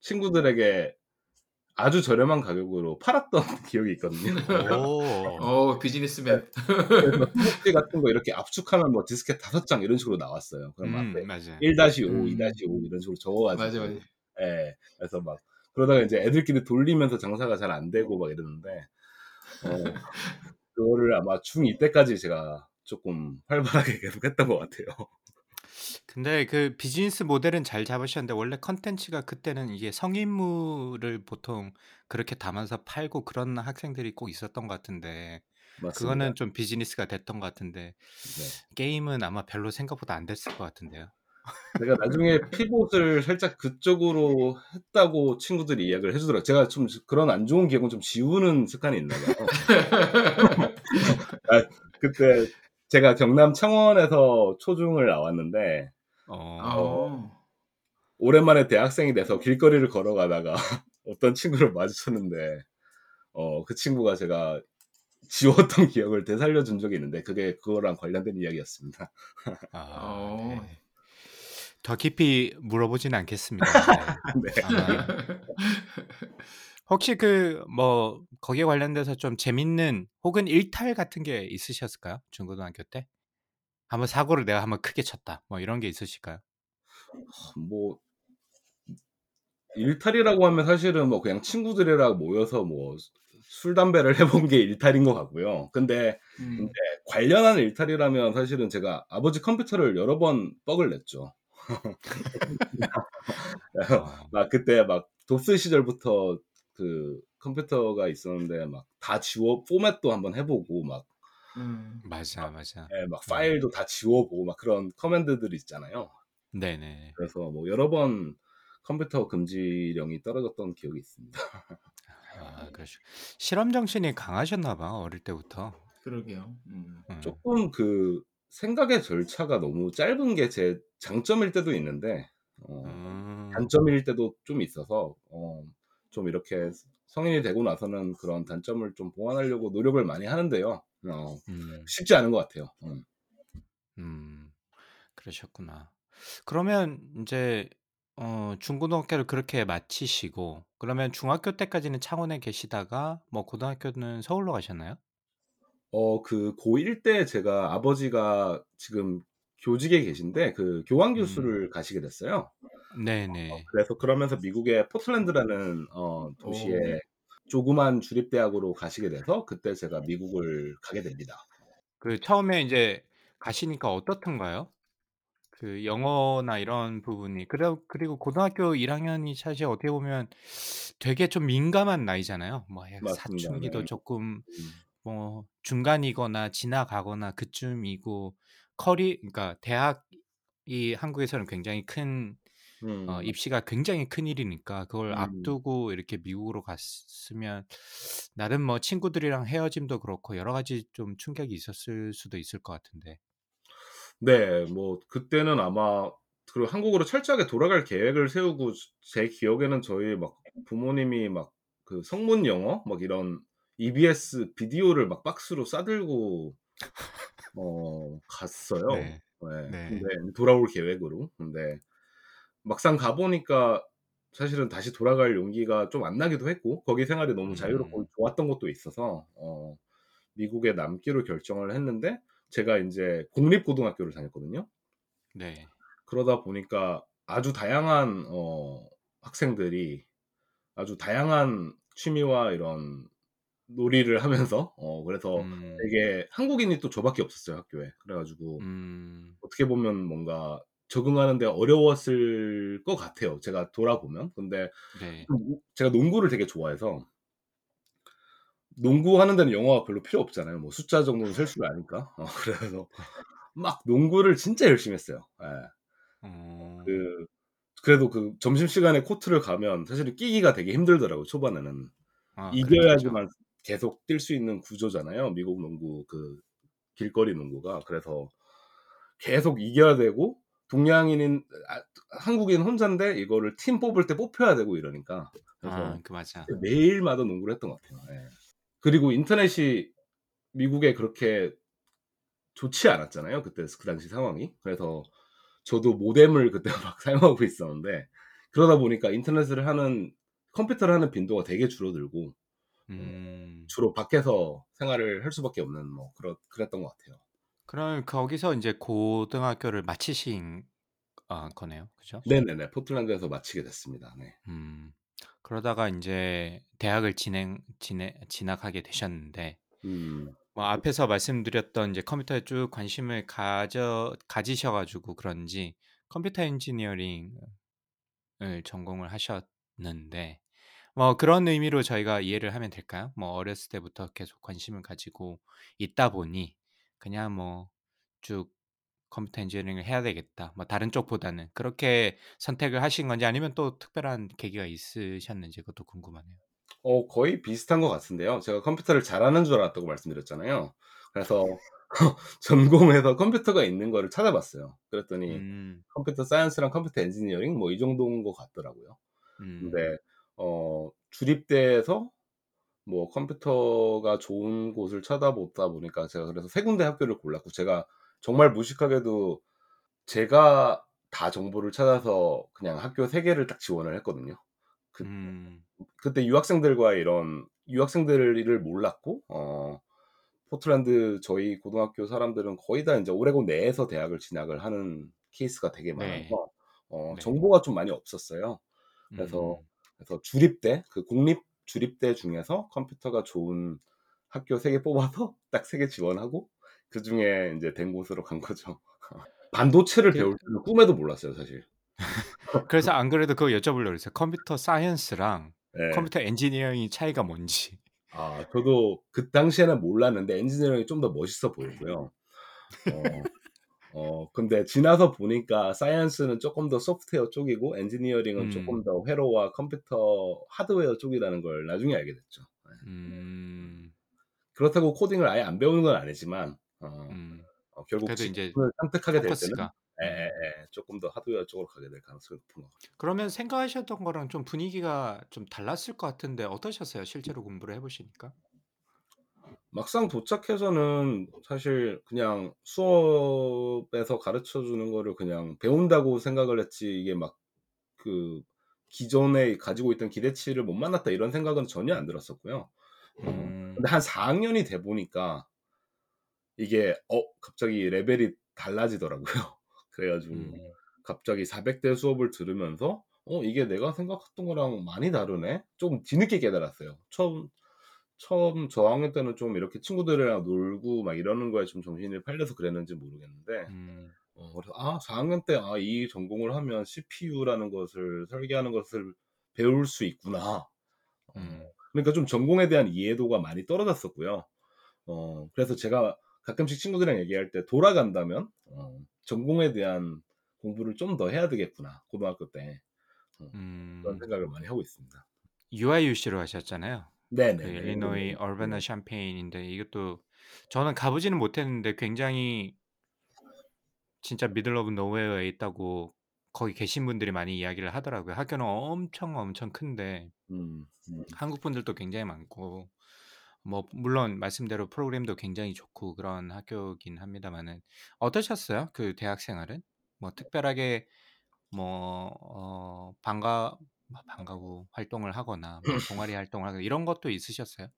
친구들에게 아주 저렴한 가격으로 팔았던 기억이 있거든요. 오. 어 비즈니스맨. 그래서 스무디 같은 거 이렇게 압축하면 뭐 디스켓 다섯 장 이런 식으로 나왔어요. 그럼 음, 앞에 맞아요. 1-5, 음. 2-5 이런 식으로 적어가지고. 맞아 맞아. 예. 그래서 막 그러다가 이제 애들끼리 돌리면서 장사가 잘 안 되고 막 이러는데 어, 그거를 아마 중2 때까지 제가 조금 활발하게 계속 했던 것 같아요. 근데 그 비즈니스 모델은 잘 잡으셨는데 원래 컨텐츠가 그때는 이게 성인물을 보통 그렇게 담아서 팔고 그런 학생들이 꼭 있었던 것 같은데 맞습니다. 그거는 좀 비즈니스가 됐던 것 같은데 네. 게임은 아마 별로 생각보다 안 됐을 것 같은데요. 제가 나중에 피봇을 살짝 그쪽으로 했다고 친구들이 이야기를 해주더라고요. 제가 좀 그런 안 좋은 기억은 좀 지우는 습관이 있나 봐요. 아, 그때 제가 경남 창원에서 초중을 나왔는데 어. 어. 오랜만에 대학생이 돼서 길거리를 걸어가다가 어떤 친구를 마주쳤는데 어, 그 친구가 제가 지웠던 기억을 되살려 준 적이 있는데 그게 그거랑 관련된 이야기였습니다. 아, 어. 네. 더 깊이 물어보진 않겠습니다. 네. 네. 아마 혹시 그 뭐 거기에 관련돼서 좀 재밌는 혹은 일탈 같은 게 있으셨을까요? 중고등학교 때? 한번 사고를 내가 한번 크게 쳤다. 뭐 이런 게 있으실까요? 뭐 일탈이라고 하면 사실은 뭐 그냥 친구들이랑 모여서 뭐 술 담배를 해본 게 일탈인 것 같고요. 근데 음. 관련한 일탈이라면 사실은 제가 아버지 컴퓨터를 여러 번 뻑을 냈죠. 어. 막 그때 막 도스 시절부터 그 컴퓨터가 있었는데 막 다 지워 포맷도 한번 해보고 막, 음. 맞아, 맞아. 예, 막 파일도 다 지워보고 막 그런 커맨드들이 있잖아요. 네네. 그래서 뭐 여러 번 컴퓨터 금지령이 떨어졌던 기억이 있습니다. 아, 그러시. 실험 정신이 강하셨나 봐 어릴 때부터. 그러게요. 음. 음. 조금 그 생각의 절차가 너무 짧은 게 제 장점일 때도 있는데 어 음. 단점일 때도 좀 있어서 어 좀 이렇게 성인이 되고 나서는 그런 단점을 좀 보완하려고 노력을 많이 하는데요. 어 음. 쉽지 않은 것 같아요. 음. 음. 그러셨구나. 그러면 인제 어 중고등학교를 그렇게 마치시고 그러면 중학교 때까지는 창원에 계시다가 뭐 고등학교는 서울로 가셨나요? 어 그 고1 때 제가 아버지가 지금 교직에 계신데 그 교환 음. 교수를 가시게 됐어요. 어 네네. 그래서 그러면서 미국의 포틀랜드라는 어 도시에 오. 조그만 주립 대학으로 가시게 돼서 그때 제가 미국을 가게 됩니다. 그 처음에 인제 가시니까 어떻던가요? 그 영어나 이런 부분이 그려 그리고 고등학교 1 학년이 사실 어떻게 보면 되게 좀 민감한 나이잖아요. 뭐약 맞습니다. 사춘기도 네. 쪼끔 음. 뭐 중간이거나 지나가거나 그쯤이고 커리 그러니까 대학이 한국에서는 굉장히 큰어 음. 입시가 굉장히 큰 일이니까 그걸 음. 앞두고 이렇게 미국으로 갔으면 나름 뭐 친구들이랑 헤어짐도 그렇고 여러 가지 좀 충격이 있었을 수도 있을 것 같은데. 네. 뭐 그때는 아마 그리고 한국으로 철저하게 돌아갈 계획을 세우고 제 기억에는 저희 막 부모님이 막 그 성문 영어 막 이런 EBS 비디오를 막 박스로 싸들고 어 갔어요. 네. 네. 네. 근데 돌아올 계획으로. 근데 막상 가 보니까 사실은 다시 돌아갈 용기가 좀 안 나기도 했고 거기 생활이 너무 자유롭고 음. 좋았던 것도 있어서 어 미국에 남기로 결정을 했는데 제가 인제 공립고등학교를 다녔거든요. 네. 그러다 보니까 아주 다양한 어 학생들이 아주 다양한 취미와 이런 놀이를 하면서 어 그래서 음. 되게 한국인이 또 저 밖에 없었어요, 학교에. 그래 가지고 음. 어떻게 보면 뭔가 적응하는 데 어려웠을 것 같아요, 제가 돌아보면. 근데 네. 제가 농구를 되게 좋아해서 농구 하는 데는 영어가 별로 필요 없잖아요. 뭐 숫자 정도는 셀줄 아니까. 어 그래서 막 농구를 진짜 열심히 했어요. 예. 어. 그 그래도 그 점심시간에 코트를 가면 사실은 끼기가 되게 힘들더라고요, 초반에는. 아. 이겨야지만 계속 뛸 수 있는 구조잖아요, 미국 농구 그 길거리 농구가. 그래서 계속 이겨야 되고 동양인인 아 한국인 혼잔데 이거를 팀 뽑을 때 뽑혀야 되고 이러니까 그래서 아 그 맞아. 매일마다 농구를 했던 것 같아요. 예. 그리고 인터넷이 미국에 그렇게 좋지 않았잖아요, 그때 그 당시 상황이. 그래서 저도 모뎀을 그때 막 사용하고 있었는데 그러다 보니까 인터넷을 하는 컴퓨터를 하는 빈도가 되게 줄어들고 어 음. 주로 밖에서 생활을 할 수밖에 없는 뭐 그렇 그랬던 것 같아요. 그러면 거기서 인제 고등학교를 마치신 아 거네요. 그죠? 네네네. 포틀랜드에서 마치게 됐습니다. 네. 음. 그러다가 인제 대학을 진행 진해 진학하게 되셨는데 음. 뭐 앞에서 말씀드렸던 이제 컴퓨터에 쭉 관심을 가져 가지셔 가지고 그런지 컴퓨터 엔지니어링을 전공을 하셨는데 뭐 그런 의미로 저희가 이해를 하면 될까요? 뭐 어렸을 때부터 계속 관심을 가지고 있다 보니 그냥 뭐 쭉 ' computer engineering을 해야 되겠다.' 뭐 다른 쪽보다는 그렇게 선택을 하신 건지 아니면 또 특별한 계기가 있으셨는지 그것도 궁금하네요. 어 거의 비슷한 것 같은데요. 제가 컴퓨터를 잘하는 줄 알았다고 말씀드렸잖아요. 그래서 전공에서 컴퓨터가 있는 거를 찾아봤어요. 그랬더니 음. computer science랑 computer engineering 뭐 이 정도인 것 같더라고요. 음. 근데 어 주립대에서 뭐 컴퓨터가 좋은 곳을 찾아보다 보니까 제가 그래서 3 군데 학교를 골랐고 제가 정말 무식하게도 제가 다 정보를 찾아서 그냥 학교 3 개를 딱 지원을 했거든요. 그 음. 그때 유학생들과의 이런 유학생들을 몰랐고 어 포틀랜드 저희 고등학교 사람들은 거의 다 인제 오레곤 내에서 대학을 진학을 하는 케이스가 되게 네. 많아서 어 네. 정보가 좀 많이 없었어요. 그래서 음. 그래서 주립대 그 공립 주립대 중에서 컴퓨터가 좋은 학교 3개 뽑아서 딱3개 지원하고 그 중에 인제 된 곳으로 간 거죠. 반도체를 그 배울 줄은 꿈에도 몰랐어요, 사실. 그래서 안 그래도 그거 여쭤보려고 그랬어요. computer science랑 예. computer engineering의 차이가 뭔지. 아 저도 그 당시에는 몰랐는데 engineering이 좀 더 멋있어 보였고요. 어 어 근데 지나서 보니까 science는 쪼끔 더 소프트웨어 쪽이고 engineering은 음. 더 회로와 컴퓨터 하드웨어 쪽이라는 걸 나중에 알게 됐죠. 예. 음. 그렇다고 코딩을 아예 안 배우는 건 아니지만 어 음. 어, 결국 이제 선택하게 될 때는. 예, 예, 예, 조금 더 하드웨어 쪽으로 가게 될 가능성이 높은 것 같아요. 그러면 생각하셨던 거랑 좀 분위기가 좀 달랐을 것 같은데 어떠셨어요? 실제로 공부를 해보시니까? 막상 도착해서는 사실 그냥 수업에서 가르쳐 주는 거를 그냥 배운다고 생각을 했지 이게 막 그 기존에 가지고 있던 기대치를 못 만났다 이런 생각은 전혀 안 들었었고요. 어, 음, 근데 한 4학년이 돼 보니까 이게 어 갑자기 레벨이 달라지더라고요. 그래가지고 음, 갑자기 400대 수업을 들으면서 어 이게 내가 생각했던 거랑 많이 다르네. 좀 뒤늦게 깨달았어요. 처음 처음 저학년 때는 좀 이렇게 친구들이랑 놀고 막 이러는 거에 좀 정신이 팔려서 그랬는지 모르겠는데 음, 어, 그래서 아 4학년 때 아 이 전공을 하면 CPU라는 것을 설계하는 것을 배울 수 있구나. 어, 음, 그러니까 좀 전공에 대한 이해도가 많이 떨어졌었고요. 어, 그래서 제가 가끔씩 친구들이랑 얘기할 때 돌아간다면 어, 전공에 대한 공부를 좀 더 해야 되겠구나 고등학교 때 어, 그런 음. 생각을 많이 하고 있습니다. UIUC로 하셨잖아요. 그 네네네. 일리노이 어바나 샴페인인데 이것도 저는 가보지는 못했는데 굉장히 진짜 middle of nowhere에 있다고 거기 계신 분들이 많이 이야기를 하더라고요. 학교는 엄청 엄청 큰데 음, 음. 한국 분들도 굉장히 많고 뭐 물론 말씀대로 프로그램도 굉장히 좋고 그런 학교긴 합니다만은 어떠셨어요? 그 대학 생활은? 뭐 특별하게 뭐 어, 뭐 방과후 활동을 하거나 뭐 동아리 활동을 하거나 이런 것도 있으셨어요?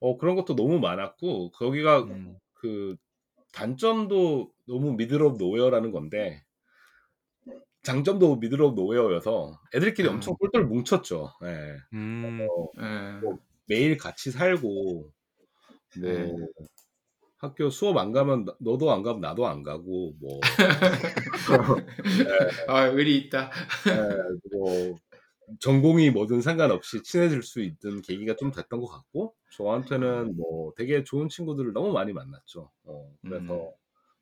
어 그런 것도 너무 많았고 거기가 음, 그 단점도 너무 오브 노웨어라는 건데 장점도 of nowhere여서 애들끼리 음. 엄청 똘똘 뭉쳤죠. 예. 음, 어, 예. 뭐 매일 같이 살고 뭐 네. 학교 수업 안 가면 너- 너도 안 가면 나도 안 가고 뭐 아, 의리 있다. 예, 뭐 전공이 뭐든 상관없이 친해질 수 있는 계기가 좀 됐던 것 같고 저한테는 뭐 되게 좋은 친구들을 너무 많이 만났죠. 어, 그래서 음.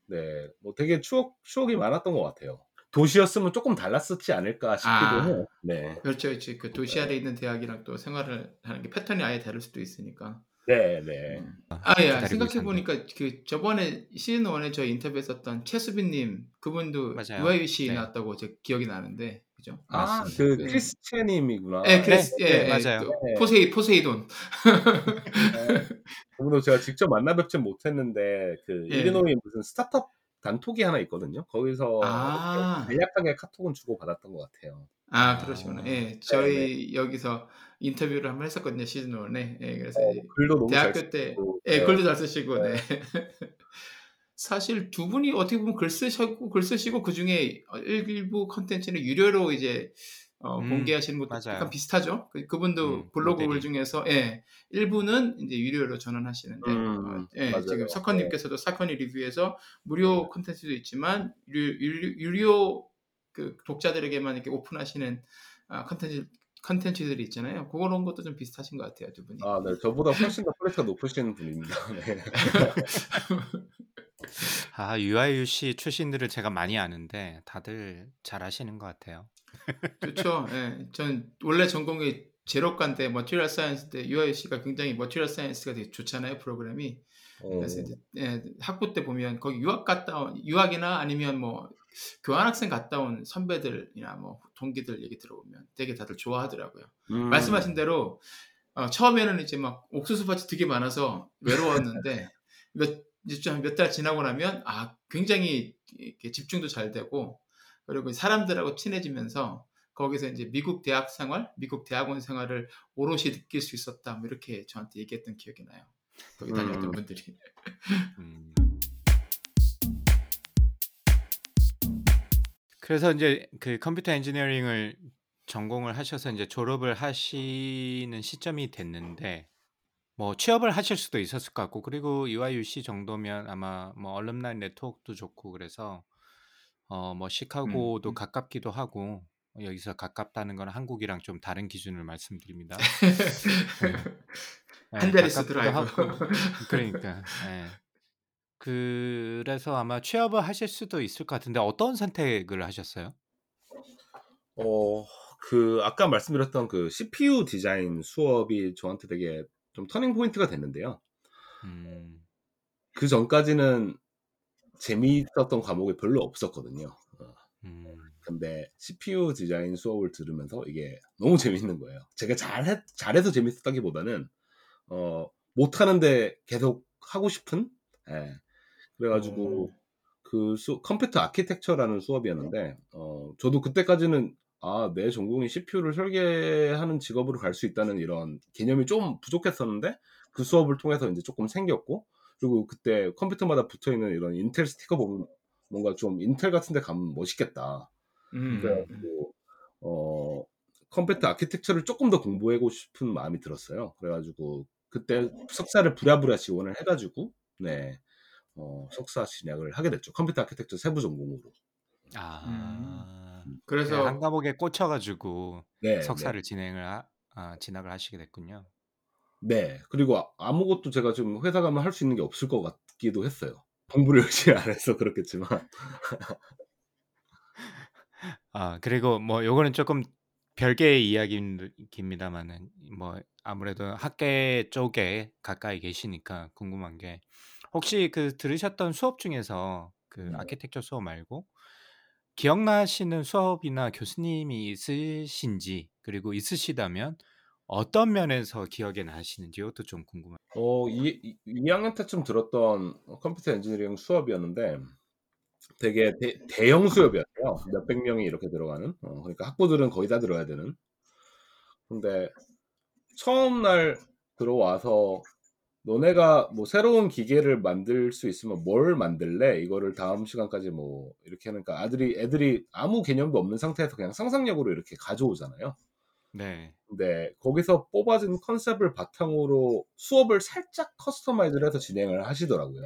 네, 뭐 되게 추억 추억이 많았던 것 같아요. 도시였으면 조금 달랐었지 않을까 싶기도 아. 해요. 네, 그렇죠, 그렇지. 그 도시 안에 있는 대학이랑 또 생활을 하는 게 패턴이 아예 다를 수도 있으니까. 네, 네. 음. 아, 예. 생각해 보니까 그 저번에 시즌 1에 저 인터뷰했었던 최수빈님 그분도 맞아요. UIC 네. 나왔다고 제 기억이 나는데, 그죠? 아, 맞습니다. 그 네. 크리스체님이구나. 예, 그래스, 네, 예, 네, 예, 맞아요. 또 네. 포세이 포세이돈. 네. 그분도 제가 직접 만나 뵙진 못했는데 그 예. 일리노이 무슨 스타트업 단톡이 하나 있거든요. 거기서 아. 간략하게 카톡은 주고 받았던 것 같아요. 아, 그러시구나. 예, 네, 저희 여기서 인터뷰를 한번 했었거든요, 시즌 1에. 예, 그래서 어, 글도 너무 잘 대학교 때, 쓰고, 예, 네. 글도 잘 쓰시고, 네. 사실 두 분이 어떻게 보면 글 쓰시고, 글 쓰시고, 그 중에 일부 컨텐츠는 유료로 이제, 어, 음, 공개하시는 것도 맞아요. 약간 비슷하죠? 그, 그분도 음, 블로그 글. 중에서, 예, 일부는 이제 유료로 전환하시는데, 음, 어, 예, 맞아요. 지금 사커님께서도 사커니 리뷰에서 무료 콘텐츠도 있지만, 유료, 유료, 유료 그 독자들에게만 이렇게 오픈하시는 아, 콘텐츠, 콘텐츠들이 있잖아요. 그런 것도 좀 비슷하신 것 같아요, 두 분이. 아, 네. 저보다 훨씬 더 quality가 높으신 분입니다. 네. 아, UIUC 출신들을 제가 많이 아는데 다들 잘 하시는 것 같아요. 좋죠. 예. 전 원래 전공이 제로과인데 머티리얼 사이언스인데 UIC가 굉장히 material science가 되게 좋잖아요, 프로그램이. 어, 그래서 이제 예, 학부 때 보면 거기 유학 갔다 온 유학이나 아니면 뭐 교환학생 갔다 온 선배들이나 뭐 동기들 얘기 들어보면 되게 다들 좋아하더라고요. 음, 말씀하신 대로 어, 처음에는 이제 막 옥수수 밭이 되게 많아서 외로웠는데 몇 달 지나고 나면 아 굉장히 이렇게 집중도 잘 되고 그리고 사람들하고 친해지면서 거기서 이제 미국 대학 생활, 미국 대학원 생활을 오롯이 느낄 수 있었다. 뭐 이렇게 저한테 얘기했던 기억이 나요. 거기 다녔던 음. 분들이. 음. 그래서 이제 그 컴퓨터 엔지니어링을 전공을 하셔서 이제 졸업을 하시는 시점이 됐는데 뭐 취업을 하실 수도 있었을 것 같고 그리고 UIUC 정도면 아마 뭐 얼럼나이 네트워크도 좋고 그래서 어 뭐 시카고도 음. 가깝기도 하고 여기서 가깝다는 건 한국이랑 좀 다른 기준을 말씀드립니다. 네, 한자리수 가깝기도 드라이브. 하고 그러니까 예. 그래서 아마 취업을 하실 수도 있을 것 같은데 어떤 선택을 하셨어요? 어, 그 아까 말씀드렸던 그 CPU 디자인 수업이 저한테 되게 좀 turning point가 됐는데요. 음, 그 전까지는 재미있었던 과목이 별로 없었거든요. 어, 음. 근데 CPU 디자인 수업을 들으면서 이게 너무 재밌는 거예요. 제가 잘해, 잘해서 재밌었다기보다는, 어, 못하는데 계속 하고 싶은? 예. 그래가지고, 오. 그 수, 컴퓨터 아키텍처라는 수업이었는데, 어, 저도 그때까지는, 아, 내 전공이 CPU를 설계하는 직업으로 갈 수 있다는 이런 개념이 좀 부족했었는데, 그 수업을 통해서 이제 조금 생겼고, 그리고 그때 컴퓨터마다 붙어 있는 이런 인텔 스티커 보면 뭔가 좀 인텔 같은 데 가면 멋있겠다. 음. 그래가지고 어 computer architecture를 조금 더 공부하고 싶은 마음이 들었어요. 그래가지고 그때 석사를 부랴부랴 지원을 해가지고 네 어, 석사 진학을 하게 됐죠. computer architecture 세부 전공으로. 아. 네, 그래서 한 과목에 꽂혀가지고 네, 네, 석사를 진행을 하, 아, 진학을 하시게 됐군요. 네. 그리고 아- 아무것도 제가 좀 회사 가면 할 수 있는 게 없을 것 같기도 했어요. 공부를 열심히 안 해서 그렇겠지만. 아, 그리고 뭐 요거는 조금 별개의 이야기입니다만은 뭐 아무래도 학계 쪽에 가까이 계시니까 궁금한 게 혹시 그 들으셨던 수업 중에서 그 네. 아키텍처 수업 말고 기억나시는 수업이나 교수님이 있으신지 그리고 있으시다면 어떤 면에서 기억에 나시는지 이것도 좀 궁금해요. 어, 이, 이, 2학년 때쯤 들었던 컴퓨터 엔지니어링 수업이었는데 되게 대, 형 수업이었어요. 몇백 명이 이렇게 들어가는. 어, 그러니까 학부들은 거의 다 들어야 되는. 근데 처음 날 들어와서 너네가 뭐 새로운 기계를 만들 수 있으면 뭘 만들래? 이거를 다음 시간까지 뭐 이렇게 하니까 아들이 애들이 아무 개념도 없는 상태에서 그냥 상상력으로 이렇게 가져오잖아요. 네. 근데 거기서 뽑아진 컨셉을 바탕으로 수업을 살짝 커스터마이즈를 해서 진행을 하시더라고요.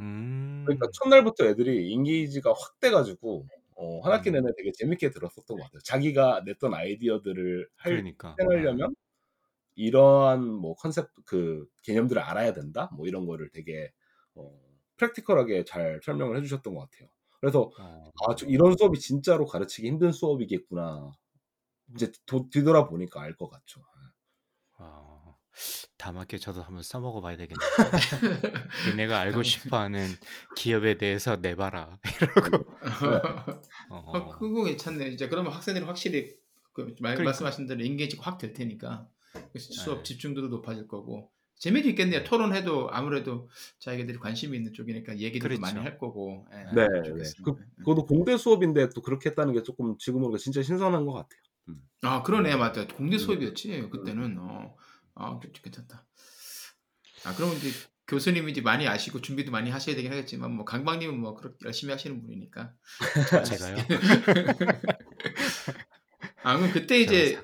음. 그러니까 첫날부터 애들이 인게이지가 확 돼가지고 어, 한 학기 음. 내내 되게 재밌게 들었었던 것 같아요. 자기가 냈던 아이디어들을 할, 그러니까. 실행하려면 이러한 뭐 컨셉 그 개념들을 알아야 된다. 뭐 이런 거를 되게 어, 프랙티컬하게 잘 설명을 해주셨던 것 같아요. 그래서 어. 아, 저 이런 수업이 진짜로 가르치기 힘든 수업이겠구나. 이제 도, 뒤돌아 보니까 알 것 같죠. 어, 다음 학기에 저도 한번 써먹어 봐야 되겠네요. 니네가 알고 싶어하는 기업에 대해서 내봐라. 이러고. 어, 어, 그거 괜찮네. 이제 그러면 학생들이 확실히 그 말, 그러니까. 말씀하신 대로 인게이지가 확 될 테니까 수업 네. 집중도도 높아질 거고 재미도 있겠네요. 토론해도 아무래도 자기들이 관심이 있는 쪽이니까 얘기도 그렇죠. 많이 할 거고. 예, 네, 좋겠습니다. 그, 그것도 공대 수업인데 또 그렇게 했다는 게 조금 지금으로 진짜 신선한 것 같아요. 아 그러네 맞다. 공대 수업이었지 그때는. 어, 아 괜- 괜찮다. 아 그러면 이제 교수님이 이제 많이 아시고 준비도 많이 하셔야 되긴 하겠지만 뭐 강박님은 뭐 그렇게 열심히 하시는 분이니까. 제가요? 아 그럼 그때 이제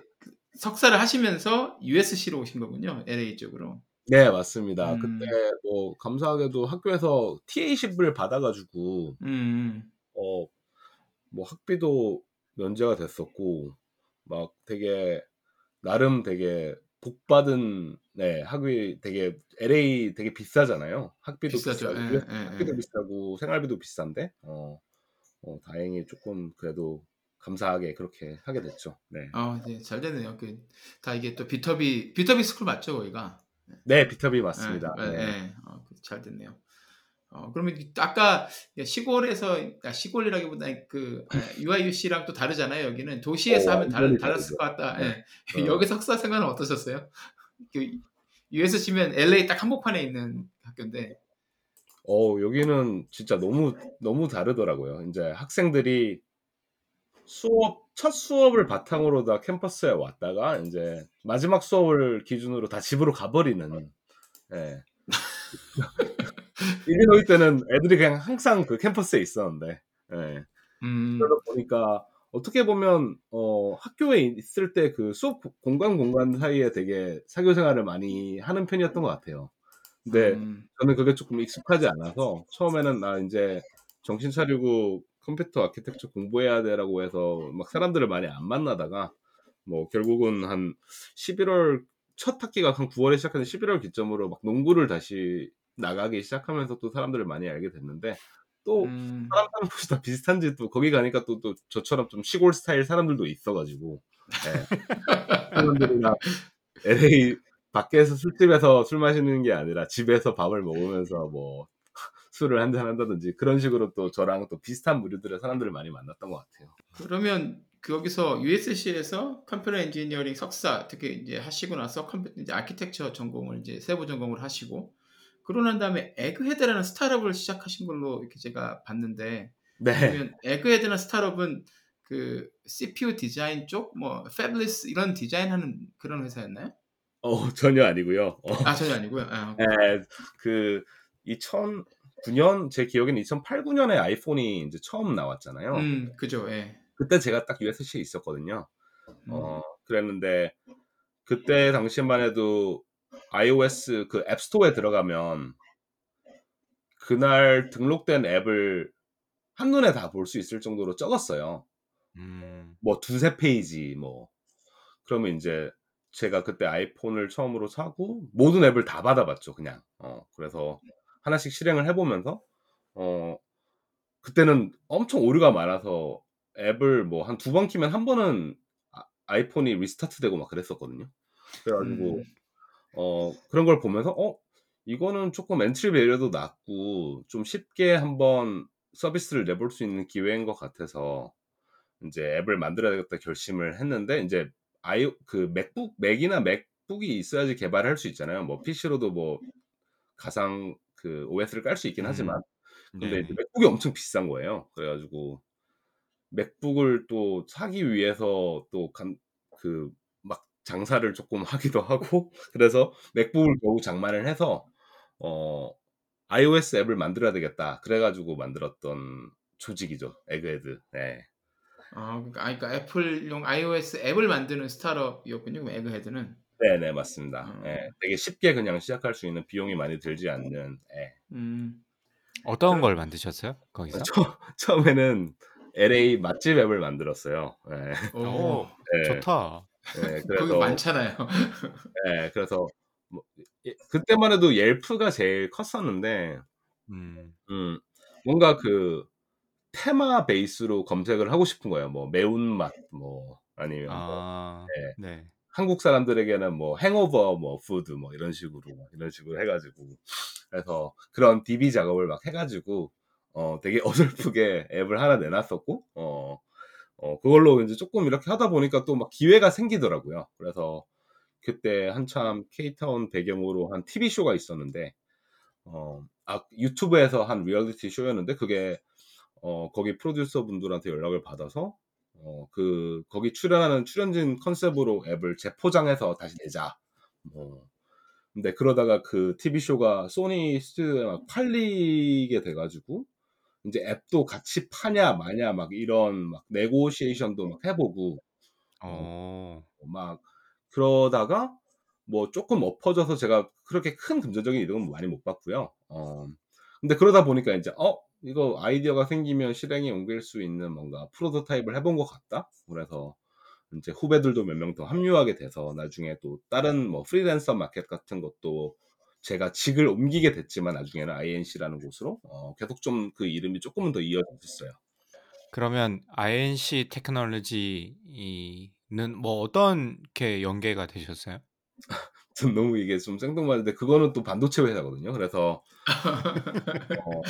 석사를 하시면서 USC로 오신 거군요. LA 쪽으로. 네, 맞습니다. 음. 그때 뭐 감사하게도 학교에서 TA10을 받아가지고 음. 어 뭐 학비도 면제가 됐었고 막 되게 나름 되게 복 받은 네 학위 되게 LA 되게 비싸잖아요. 학비도 비싸죠. 비싸고 예, US 예, 학비도 예. 비싸고 생활비도 비싼데 어, 어 다행히 조금 그래도 감사하게 그렇게 하게 됐죠. 네. 아, 네, 잘 됐네요. 그, 다 이게 또 비터비, 비터비 스쿨 맞죠, 거기가? 네, 비터비 맞습니다. 예, 예, 네. 예. 어, 그잘 됐네요. 어, 그러면 이- 아까 시골에서, 아, 시골이라기보다 그, 예, UIUC랑 또 다르잖아요, 여기는. 도시에서 어, 하면 달, 완전히 달랐을 것 같다. 네. 예. 어. 여기 석사 생활은 어떠셨어요? 그, USC면 LA 딱 한복판에 있는 학교인데, 어, 여기는 진짜 너무, 너무 다르더라고요. 이제 학생들이 수업, 첫 수업을 바탕으로 다 캠퍼스에 왔다가, 이제 마지막 수업을 기준으로 다 집으로 가버리는, 예. 일리노이 때는 애들이 그냥 항상 그 캠퍼스에 있었는데, 예. 음, 그러다 보니까 어떻게 보면 어, 학교에 있을 때 그 수업 공간 공간 사이에 되게 사교 생활을 많이 하는 편이었던 것 같아요. 근데 음, 저는 그게 조금 익숙하지 않아서 처음에는 나 이제 정신 차리고 컴퓨터 아키텍처 공부해야 돼라고 해서 막 사람들을 많이 안 만나다가 뭐 결국은 한 11월 첫 학기가 한 9월에 시작하는 11월 기점으로 막 농구를 다시 나가기 시작하면서 또 사람들을 많이 알게 됐는데 또 음, 사람 사는 곳이 다 비슷한지 또 거기 가니까 또, 또 저처럼 좀 시골 스타일 사람들도 있어가지고 예. 사람들이랑 LA 밖에서 술집에서 술 마시는 게 아니라 집에서 밥을 먹으면서 뭐 술을 한잔 한다든지 그런 식으로 또 저랑 또 비슷한 무리들의 사람들을 많이 만났던 것 같아요. 그러면 거기서 USC에서 computer engineering 석사 특히 이제 하시고 나서 컴퓨터 이제 architecture 전공을 이제 세부 전공을 하시고 그러고 난 다음에 에그헤드라는 스타트업을 시작하신 걸로 이렇게 제가 봤는데 네. 그러면 에그헤드라는 스타트업은 그 CPU 디자인 쪽, 뭐 패블리스 이런 디자인하는 그런 회사였나요? 어, 전혀 아니고요. 어, 아 전혀 아니고요. 아, 네, 그 2009년 제 기억에는 2008, 9년에 아이폰이 이제 처음 나왔잖아요. 음 그죠. 예. 그때 제가 딱 USC에 있었거든요. 음. 어, 그랬는데 그때 당시만 해도 iOS 그 앱스토어에 들어가면 그날 등록된 앱을 한눈에 다 볼 수 있을 정도로 적었어요. 음. 뭐 두세 페이지 뭐 그러면 이제 제가 그때 아이폰을 처음으로 사고 모든 앱을 다 받아봤죠 그냥 어 그래서 하나씩 실행을 해보면서 어 그때는 엄청 오류가 많아서 앱을 뭐 한 두 번 키면 한 번은 아, 아이폰이 restart 되고 막 그랬었거든요 그래가지고 음. 어 그런 걸 보면서 어 이거는 조금 entry barrier도 낮고 좀 쉽게 한번 서비스를 내볼 수 있는 기회인 것 같아서 이제 앱을 만들어야겠다 결심을 했는데 이제 아이 그 맥북 맥이나 맥북이 있어야지 개발할 수 있잖아요. 뭐 PC로도 뭐 가상 그 OS를 깔 수 있긴 음. 하지만 근데 네. 맥북이 엄청 비싼 거예요. 그래가지고 맥북을 또 사기 위해서 또그 막 장사를 조금 하기도 하고 그래서 맥북을 겨우 장만을 해서 어 iOS 앱을 만들어야 되겠다. 그래가지고 만들었던 조직이죠. 에그헤드. 네. 아 그러니까, 아, 그러니까 애플용 iOS 앱을 만드는 스타트업이었군요. 에그헤드는. 네네 맞습니다. 음. 예, 되게 쉽게 그냥 시작할 수 있는 비용이 많이 들지 않는. 예. 음. 어떤 걸 만드셨어요? 거기서? 처, 처음에는 LA 맛집 앱을 만들었어요. 예, 오. 오, 예, 좋다. 예, 그래서 많잖아요. 예, 그래서 뭐, 예, 그때만 해도 옐프가 제일 컸었는데 음. 음, 뭔가 그 테마 베이스로 검색을 하고 싶은 거예요. 뭐 매운맛, 뭐 아니면 뭐 아, 네. 네. 한국 사람들에게는 뭐 hangover, 뭐 food, 뭐 이런 식으로 막 이런 식으로 해가지고 그래서 그런 DB 작업을 막 해가지고 어 되게 어설프게 앱을 하나 내놨었고 어, 어 그걸로 이제 조금 이렇게 하다 보니까 또 막 기회가 생기더라고요. 그래서 그때 한참 K-town 배경으로 한 TV 쇼가 있었는데 어 아, 유튜브에서 한 리얼리티 쇼였는데 그게 어 거기 프로듀서 분들한테 연락을 받아서 어, 그, 거기 출연하는 출연진 컨셉으로 앱을 재포장해서 다시 내자. 뭐. 근데 그러다가 그 TV쇼가 소니 스튜디오에 막 팔리게 돼가지고, 이제 앱도 같이 파냐, 마냐, 막 이런 막 네고시에이션도 막 해보고, 어. 막 그러다가 뭐 조금 엎어져서 제가 그렇게 큰 금전적인 이득은 많이 못 봤고요. 어, 근데 그러다 보니까 이제 어 이거 아이디어가 생기면 실행에 옮길 수 있는 뭔가 프로토타입을 해본 것 같다. 그래서 이제 후배들도 몇 명 더 합류하게 돼서 나중에 또 다른 뭐 프리랜서 마켓 같은 것도 제가 직을 옮기게 됐지만 나중에는 INC라는 곳으로 어, 계속 좀 그 이름이 조금은 더 이어졌어요. 그러면 INC 테크놀로지는 뭐 어떤 게 연계가 되셨어요? 전 너무 이게 좀 생뚱맞은데 그거는 또 반도체 회사거든요. 그래서 어,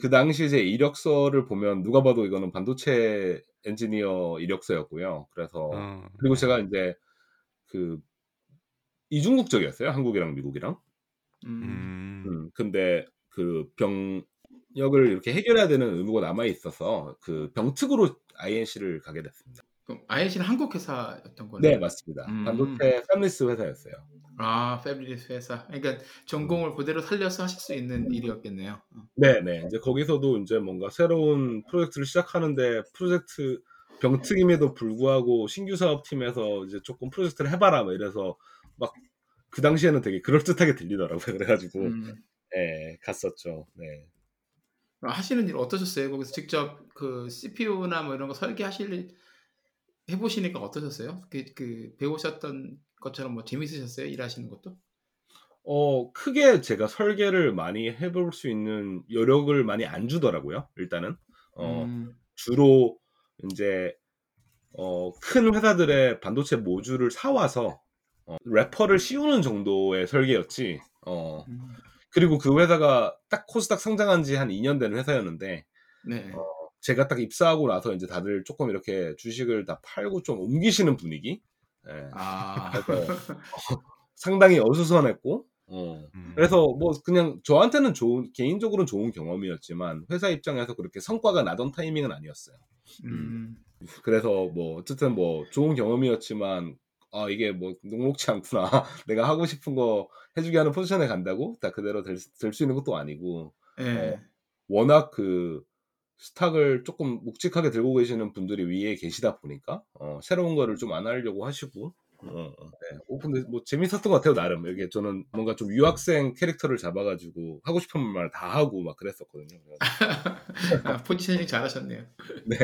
그 당시 제 이력서를 보면 누가 봐도 이거는 반도체 엔지니어 이력서였고요. 그래서 어, 그리고 네. 제가 이제 그 이중국적이었어요. 한국이랑 미국이랑. 음. 음. 음, 근데 그 병역을 이렇게 해결해야 되는 의무가 남아 있어서 그 병특으로 INC를 가게 됐습니다. 그럼 INC는 한국 회사였던 거네요. 네, 맞습니다. 음. 반도체 팹리스 회사였어요. 아, 패블리스 회사. 그러니까 전공을 그대로 살려서 하실 수 있는 일이었겠네요. 어. 네, 네. 이제 거기서도 이제 뭔가 새로운 프로젝트를 시작하는데 프로젝트 병특임에도 불구하고 신규 사업팀에서 이제 조금 프로젝트를 해봐라 뭐 이래서 막 그 당시에는 되게 그럴듯하게 들리더라고요. 그래가지고 음. 네, 갔었죠. 네. 하시는 일 어떠셨어요? 거기서 직접 그 CPU나 뭐 이런 거 설계하실 일 해보시니까 어떠셨어요? 그, 그 배우셨던 것처럼 뭐 재밌으셨어요? 일하시는 것도? 어, 크게 제가 설계를 많이 해볼 수 있는 여력을 많이 안 주더라고요. 일단은 어, 음. 주로 이제 어, 큰 회사들의 반도체 모듈을 사와서 어, 래퍼를 씌우는 정도의 설계였지. 어, 음. 그리고 그 회사가 딱 코스닥 상장한 지 한 2년 된 회사였는데 네. 어, 제가 딱 입사하고 나서 이제 다들 조금 이렇게 주식을 다 팔고 좀 옮기시는 분위기. 예. 아. 어, 상당히 어수선했고 어, 음. 그래서 뭐 그냥 저한테는 좋은 개인적으로는 좋은 경험이었지만 회사 입장에서 그렇게 성과가 나던 타이밍은 아니었어요. 음. 그래서 뭐 어쨌든 뭐 좋은 경험이었지만 아 이게 뭐 녹록치 않구나. 내가 하고 싶은 거 해주게 하는 포지션에 간다고 다 그대로 될 수 있는 것도 아니고 예. 워낙 그 스탁을 조금 묵직하게 들고 계시는 분들이 위에 계시다 보니까 어, 새로운 거를 좀 안 하려고 하시고 어, 어, 네. 어, 근데 뭐 재밌었던 것 같아요 나름 이게 저는 뭔가 좀 유학생 캐릭터를 잡아가지고 하고 싶은 말 다 하고 막 그랬었거든요. 아, 포지셔닝 잘하셨네요. 네.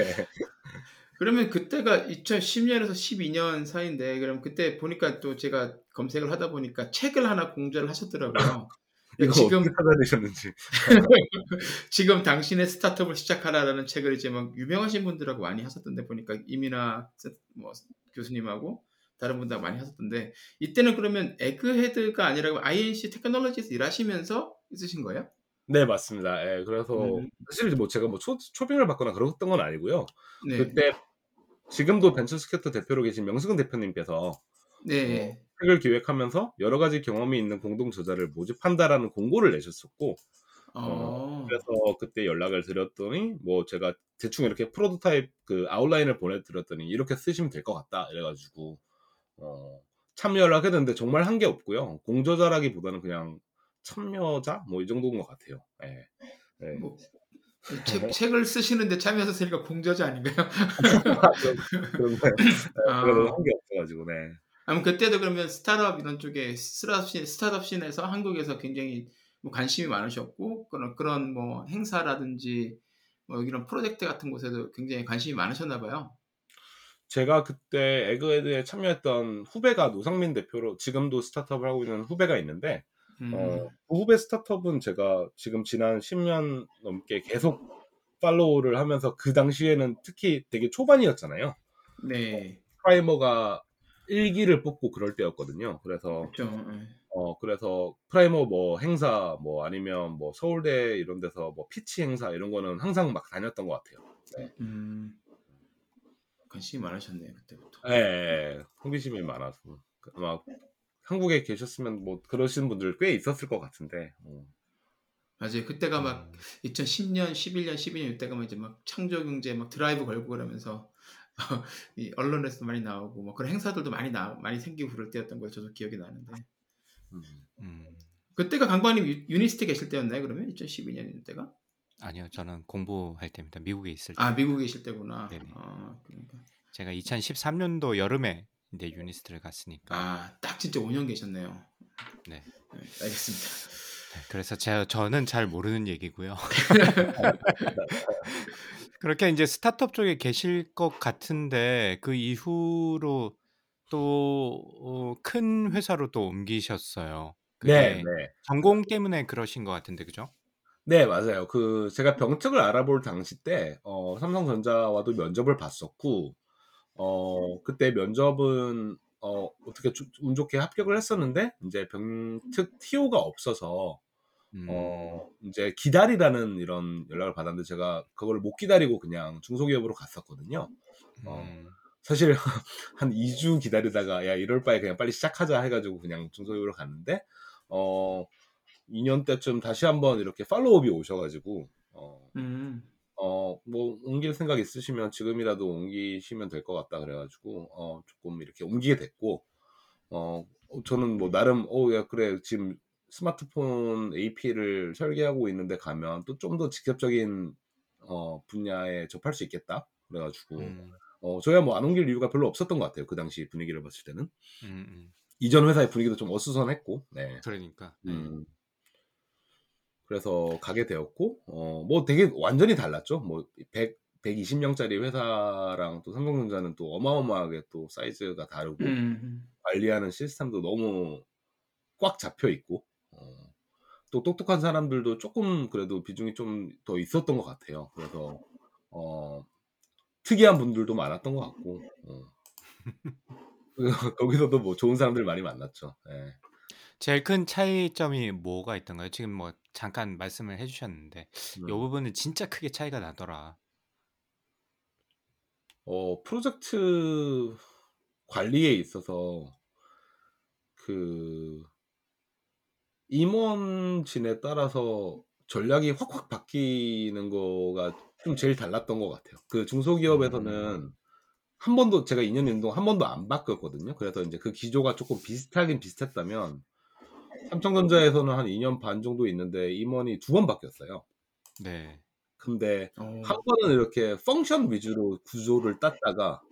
그러면 그때가 2010년에서 12년 사이인데 그럼 그때 보니까 또 제가 검색을 하다 보니까 책을 하나 공저를 하셨더라고요. 이거 지금 찾아내셨는지. 지금 당신의 스타트업을 시작하라라는 책을 이제 막 유명하신 분들하고 많이 하셨던데 보니까 이민아 세- 뭐 교수님하고 다른 분들 많이 하셨던데 이때는 그러면 에그헤드가 아니라 INC 테크놀로지에서 일하시면서 있으신 거예요? 네 맞습니다. 예, 그래서 음. 사실 뭐 제가 뭐 초, 초빙을 받거나 그랬던 건 아니고요. 네. 그때 지금도 벤처스퀘어 대표로 계신 명승은 대표님께서 네. 책을 기획하면서 여러 가지 경험이 있는 공동 저자를 모집한다라는 공고를 내셨었고 어. 그래서 그때 연락을 드렸더니 뭐 제가 대충 이렇게 프로토타입 그 아웃라인을 보내드렸더니 이렇게 쓰시면 될 것 같다 이래가지고 어, 참여를 하게 됐는데 정말 한 게 없고요 공저자라기보다는 그냥 참여자 뭐 이 정도인 것 같아요. 예. 예. 뭐, 책, 책을 쓰시는데 참여해서 쓰니까 공저자 아닌가요? 그런데 아. 그래도 한게 없어가지고 네. 아무 그때도 그러면 스타트업 이런 쪽에 스타트업 씬 스타트업 scene에서 한국에서 굉장히 뭐 관심이 많으셨고 그런 그런 뭐 행사라든지 뭐 이런 프로젝트 같은 곳에도 굉장히 관심이 많으셨나 봐요. 제가 그때 에그헤드에 참여했던 후배가 노상민 대표로 지금도 스타트업을 하고 있는 후배가 있는데 음. 어, 그 후배 스타트업은 제가 지금 지난 10년 넘게 계속 follow를 하면서 그 당시에는 특히 되게 초반이었잖아요. 네. 프라이머가 1기를 뽑고 그럴 때였거든요. 그래서 그렇죠. 예. 어 그래서 프라이머 뭐 행사 뭐 아니면 뭐 서울대 이런 데서 뭐 pitch 행사 이런 거는 항상 막 다녔던 것 같아요. 음. 관심이 많으셨네요 그때부터. 예, 예, 호기심이 많아서 막 한국에 계셨으면 뭐 그러시는 분들 꽤 있었을 것 같은데. 어. 맞아요. 그때가 막 음. 2010년, 11년, 12년 이때가 막 이제 막 창조 경제 막 드라이브 걸고 그러면서 이 언론에서 많이 나오고 뭐 그런 행사들도 많이 나 많이 생기고 그럴 때였던 걸 저도 기억이 나는데 음. 음. 그때가 강관님 유- 유니스트 계실 때였나요? 그러면 2012년 때가? 아니요, 저는 공부할 때입니다. 미국에 있을 때. 아 미국에 계실 때구나. 아 그러니까 제가 2013년도 여름에 이제 유니스트를 갔으니까. 아 딱 진짜 5년 계셨네요. 네. 알겠습니다. 네, 그래서 제가 저는 잘 모르는 얘기고요. 그렇게 이제 스타트업 쪽에 계실 것 같은데 그 이후로 또 어, 큰 회사로 또 옮기셨어요. 그게 네, 네. 전공 때문에 그러신 것 같은데 그죠? 네, 맞아요. 그 제가 병특을 알아볼 당시 때 어, 삼성전자와도 면접을 봤었고 어, 그때 면접은 어, 어떻게 주- 운 좋게 합격을 했었는데 이제 병특 TO가 없어서 음, 어, 이제 기다리라는 이런 연락을 받았는데 제가 그걸 못 기다리고 그냥 중소기업으로 갔었거든요. 어. 음, 사실 한 2주 기다리다가 야 이럴 바에 그냥 빨리 시작하자 해가지고 그냥 중소기업으로 갔는데 어 2년 때쯤 다시 한번 이렇게 팔로우업이 오셔가지고 어, 음. 어, 뭐 옮길 생각 있으시면 지금이라도 옮기시면 될 것 같다 그래가지고 어, 조금 이렇게 옮기게 됐고 어, 저는 뭐 나름 어야 그래 지금 스마트폰 AP를 설계하고 있는데 가면 또 좀 더 직접적인 어, 분야에 접할 수 있겠다 그래가지고 음, 어, 저야 뭐안 옮길 이유가 별로 없었던 것 같아요. 그 당시 분위기를 봤을 때는. 음, 음. 이전 회사의 분위기도 좀 어수선했고, 네. 그러니까 네. 음. 그래서 가게 되었고, 어, 뭐 되게 완전히 달랐죠. 뭐 100, 120명짜리 회사랑 또 삼성전자는 또 어마어마하게 또 사이즈가 다르고, 음. 관리하는 시스템도 너무 꽉 잡혀 있고, 어, 또 똑똑한 사람들도 조금 그래도 비중이 좀 더 있었던 것 같아요. 그래서, 어, 특이한 분들도 많았던 것 같고, 어. 거기서도 뭐 좋은 사람들 많이 만났죠. 예. 제일 큰 차이점이 뭐가 있던가요? 지금 뭐 잠깐 말씀을 해 주셨는데 요 음. 부분은 진짜 크게 차이가 나더라. 어 프로젝트 관리에 있어서 그 임원진에 따라서 전략이 확확 바뀌는 거가 좀 제일 달랐던 것 같아요. 그 중소기업에서는 음. 한 번도 제가 2년 운동 한 번도 안 바뀌었거든요. 그래서 인제 그 기조가 쪼끔 비슷하긴 비슷했다면 삼성전자에서는 한 2년 반 정도 있는데 임원이 2번 바뀌었어요. 네. 근데 어. 한 번은 이렇게 function 위주로 구조를 땄다가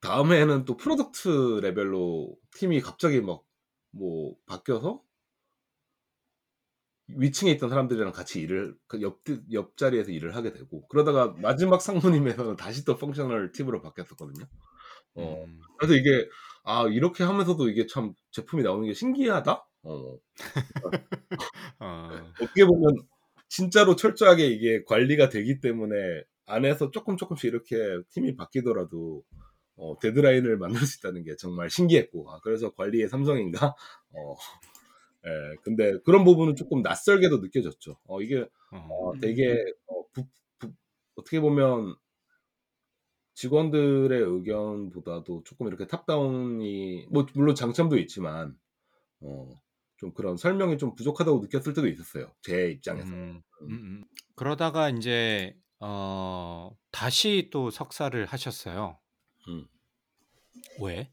다음 해에는 또 product level로 팀이 갑자기 막 뭐 바뀌어서 위층에 있던 사람들이랑 같이 일을 그옆 옆자리에서 일을 하게 되고 그러다가 마지막 상무님에서는 다시 또 functional 팀으로 바뀌었었거든요. 어 음. 그래서 이게 '아 이렇게 하면서도 이게 참 제품이 나오는 게 신기하다.' 어. 어. 어떻게 보면 진짜로 철저하게 이게 관리가 되기 때문에 안에서 쪼끔 쪼끔씩 이렇게 팀이 바뀌더라도 어 데드라인을 만들 수 있다는 게 정말 신기했고 '아 그래서 관리의 삼성인가?' 어 예 근데 그런 부분은 쪼끔 낯설게도 느껴졌죠. 어 이게 어. 어 되게 어 부 부 어떻게 보면 직원들의 의견보다도 쪼끔 이렇게 top-down이 뭐 물론 장점도 있지만 어 좀 그런 설명이 좀 부족하다고 느꼈을 때도 있었어요, 제 입장에서. 음. 음. 음음. 그러다가 인제 어 다시 또 석사를 하셨어요. 음. 왜?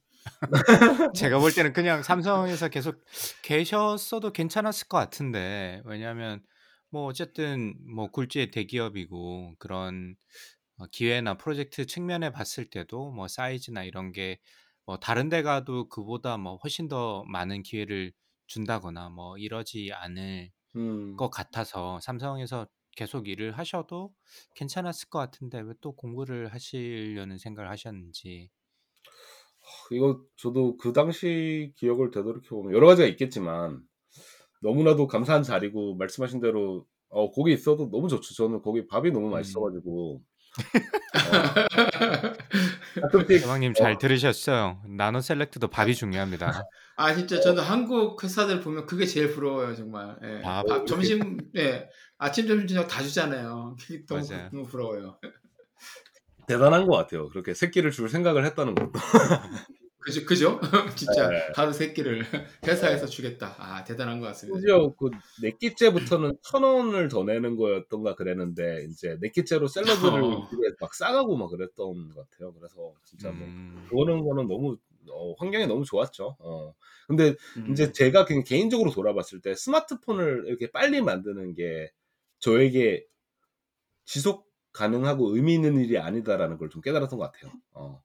제가 볼 때는 그냥 삼성에서 계속 계셨어도 괜찮았을 것 같은데 왜냐하면 뭐 어쨌든 뭐 굴지의 대기업이고 그런 어 기회나 프로젝트 측면에 봤을 때도 뭐 사이즈나 이런 게 뭐 다른 데 가도 그보다 뭐 훨씬 더 많은 기회를 준다거나 뭐 이러지 않을 음. 것 같아서 삼성에서 계속 일을 하셔도 괜찮았을 것 같은데 왜 또 공부를 하시려는 생각을 하셨는지. 이거 저도 그 당시 기억을 되돌이켜 보면 여러 가지가 있겠지만 너무나도 감사한 자리고 말씀하신 대로 어 거기 있어도 너무 좋죠. 저는 거기 밥이 너무 맛있어 음. 가지고 어 대왕님 어 잘 들으셨어요? 나노 셀렉트도 밥이 중요합니다. 아 진짜 어 저도 한국 회사들 보면 그게 제일 부러워요 정말. 예. 밥. 밥 점심 예. 아침 점심 저녁 다 주잖아요. 너무 맞아요. 너무 부러워요. 대단한 것 같아요. 그렇게 새끼를 줄 생각을 했다는 것도. 그죠 그죠? 진짜 예. 하루 3 끼를 회사에서 어. 주겠다. 아 대단한 것 같습니다. 심지어 그4 끼째부터는 1,000원을 더 내는 거였던가 그랬는데 인제 4 끼째로 샐러드를 어. 막 싸 가고 막 그랬던 것 같아요. 그래서 진짜 뭐 음. 그러는 거는 너무 어 환경이 너무 좋았죠. 어. 근데 음. 제가 그냥 개인적으로 돌아봤을 때 스마트폰을 이렇게 빨리 만드는 게 저에게 '지속 가능하고 의미 있는 일이 아니다.'라는 걸 좀 깨달았던 것 같아요. 어.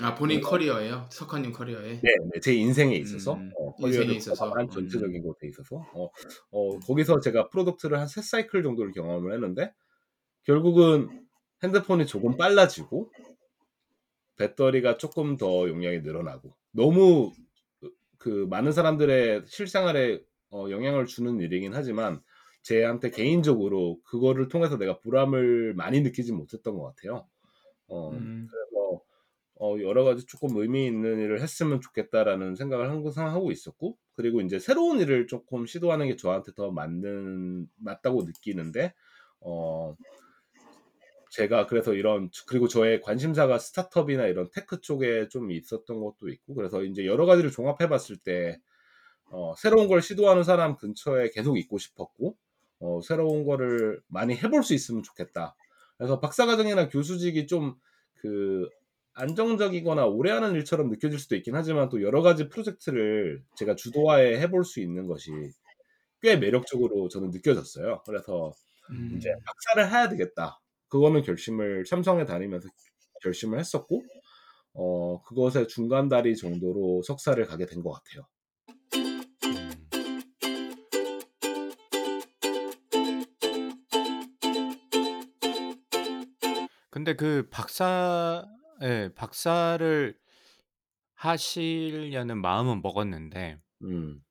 아 본인 뭔가 커리어에요? 석환님 커리어에? 네 네. 제 인생에 있어서 음. 어 인생에 있어서. 포괄한 음. 전체적인 것에 있어서 어어 음. 거기서 제가 product를 한3 사이클 정도를 경험을 했는데 결국은 핸드폰이 조금 빨라지고 배터리가 쪼끔 더 용량이 늘어나고 너무 그그 많은 사람들의 실생활에 어 영향을 주는 일이긴 하지만 쟤한테 개인적으로 그거를 통해서 내가 보람을 많이 느끼진 못했던 것 같아요. 어 음. 그래서 어 여러 가지 쪼끔 '의미 있는 일을 했으면 좋겠다.'라는 생각을 항상 하고 있었고 그리고 인제 새로운 일을 쪼끔 시도하는 게 저한테 더 맞는 맞다고 느끼는데 어 제가 그래서 이런 그리고 저의 관심사가 스타트업이나 이런 tech 쪽에 좀 있었던 것도 있고 그래서 인제 여러 가지를 종합해 봤을 때 어 새로운 걸 시도하는 사람 근처에 계속 있고 싶었고 어 '새로운 거를 많이 해볼 수 있으면 좋겠다.' 그래서 박사과정이나 교수직이 좀 그 안정적이거나 오래 하는 일처럼 느껴질 수도 있긴 하지만 또 여러 가지 프로젝트를 제가 주도하에 해볼 수 있는 것이 꽤 매력적으로 저는 느껴졌어요. 그래서 음. '박사를 해야 되겠다.' 그거는 결심을 삼성에 다니면서 결심을 했었고 어 그것의 중간 다리 정도로 석사를 가게 된 것 같아요. 근데 그 박사 예 박사를 하시려는 마음은 먹었는데 음.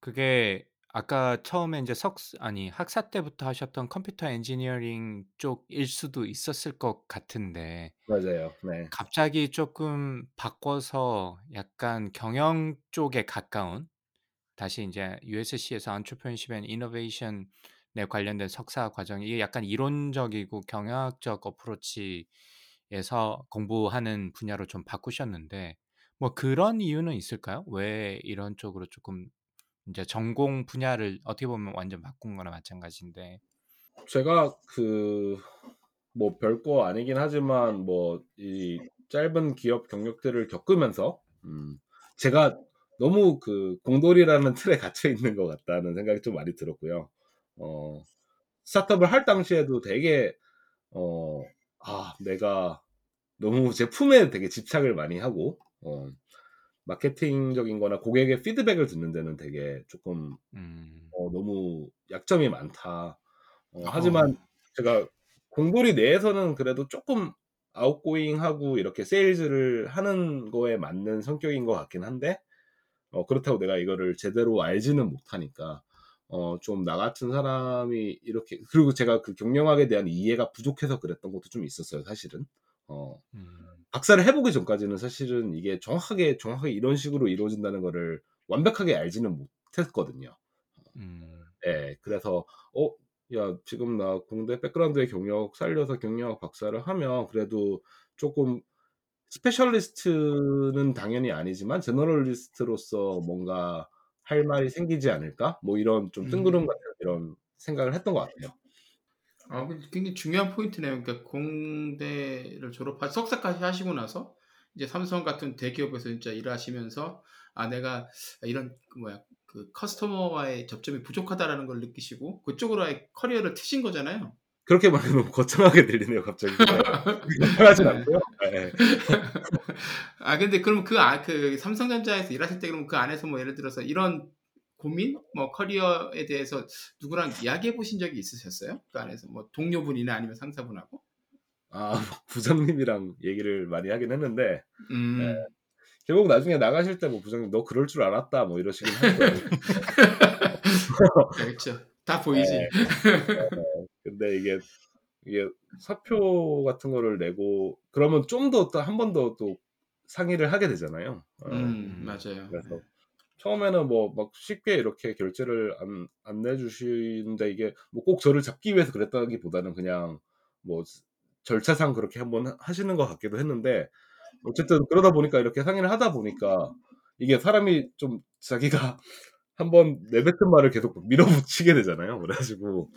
그게 아까 처음에 인제 석스 아니 학사 때부터 하셨던 컴퓨터 엔지니어링 쪽일 수도 있었을 것 같은데 맞아요. 네. 갑자기 쪼끔 바꿔서 약간 경영 쪽에 가까운 다시 인제 USC에서 Entrepreneurship and Innovation 에 관련된 석사 과정이 약간 이론적이고 경영학적 어프로치에서 공부하는 분야로 좀 바꾸셨는데 뭐 그런 이유는 있을까요? 왜 이런 쪽으로 쪼끔 인제 전공 분야를 어떻게 보면 완전 바꾼 거나 마찬가지인데. 제가 그 뭐 별거 아니긴 하지만 뭐 이 짧은 기업 경력들을 겪으면서 음 제가 너무 그 공돌이라는 틀에 갇혀 있는 것 같다는 생각이 좀 많이 들었고요. 어 스타트업을 할 당시에도 되게 어 아 내가 너무 제품에 되게 집착을 많이 하고 어 마케팅적인 거나 고객의 피드백을 듣는 데는 되게 쪼끔 음. 어 너무 약점이 많다. 어 어. 하지만 제가 공돌이 내에서는 그래도 쪼끔 아웃고잉하고 이렇게 세일즈를 하는 거에 맞는 성격인 것 같긴 한데 어 그렇다고 내가 이거를 제대로 알지는 못하니까 어 좀 나 같은 사람이 이렇게 그리고 제가 그 경영학에 대한 이해가 부족해서 그랬던 것도 좀 있었어요 사실은. 어 음. 박사를 해 보기 전까지는 사실은 이게 정확하게, 정확하게 이런 식으로 이루어진다는 거를 완벽하게 알지는 못했거든요. 음. 예. 그래서 '어 야 지금 나 공대 백그라운드의 경력 살려서 경영학 박사를 하면 그래도 쪼끔 specialist는 당연히 아니지만 generalist로서 뭔가 할 말이 생기지 않을까?' 뭐 이런 좀 뜬구름 음. 같은 이런 생각을 했던 것 같아요. 아그 굉장히 중요한 포인트네요. 그러니까 공대를 졸업하 석사까지 하시고 나서 이제 삼성 같은 대기업에서 진짜 일하시면서 '아 내가 이런 그 뭐야 그 커스터머와의 접점이 부족하다.'라는 걸 느끼시고 그쪽으로 아예 커리어를 트신 거잖아요. 그렇게 말하면 거창하게 들리네요 갑자기. 네. 않고요. 예예. 아 근데 그럼 그 아 그 삼성전자에서 일하실 때 그럼 그 안에서 뭐 예를 들어서 이런 고민 뭐 커리어에 대해서 누구랑 이야기해 보신 적이 있으셨어요? 그 안에서 뭐 동료분이나 아니면 상사분하고? 아 부장님이랑 얘기를 많이 하긴 했는데 예 음. 결국 나중에 나가실 때 뭐 부장님 "너 그럴 줄 알았다." 뭐 이러시긴 하더라고요. 그렇죠. 다 보이지. 예. 네네. 근데 이게, 이게 사표 같은 거를 내고 그러면 좀 더 또 한 번 더 또 상의를 하게 되잖아요. 어음 음. 맞아요. 그래서 예. 처음에는 뭐 막 쉽게 이렇게 결제를 안 안 내주시는데 이게 뭐 꼭 저를 잡기 위해서 그랬다기보다는 그냥 뭐스 절차상 그렇게 한번 하 하시는 것 같기도 했는데 어쨌든 그러다 보니까 이렇게 상의를 하다 보니까 이게 사람이 좀 자기가 한번 내뱉은 말을 계속 밀어붙이게 되잖아요. 그래 가지고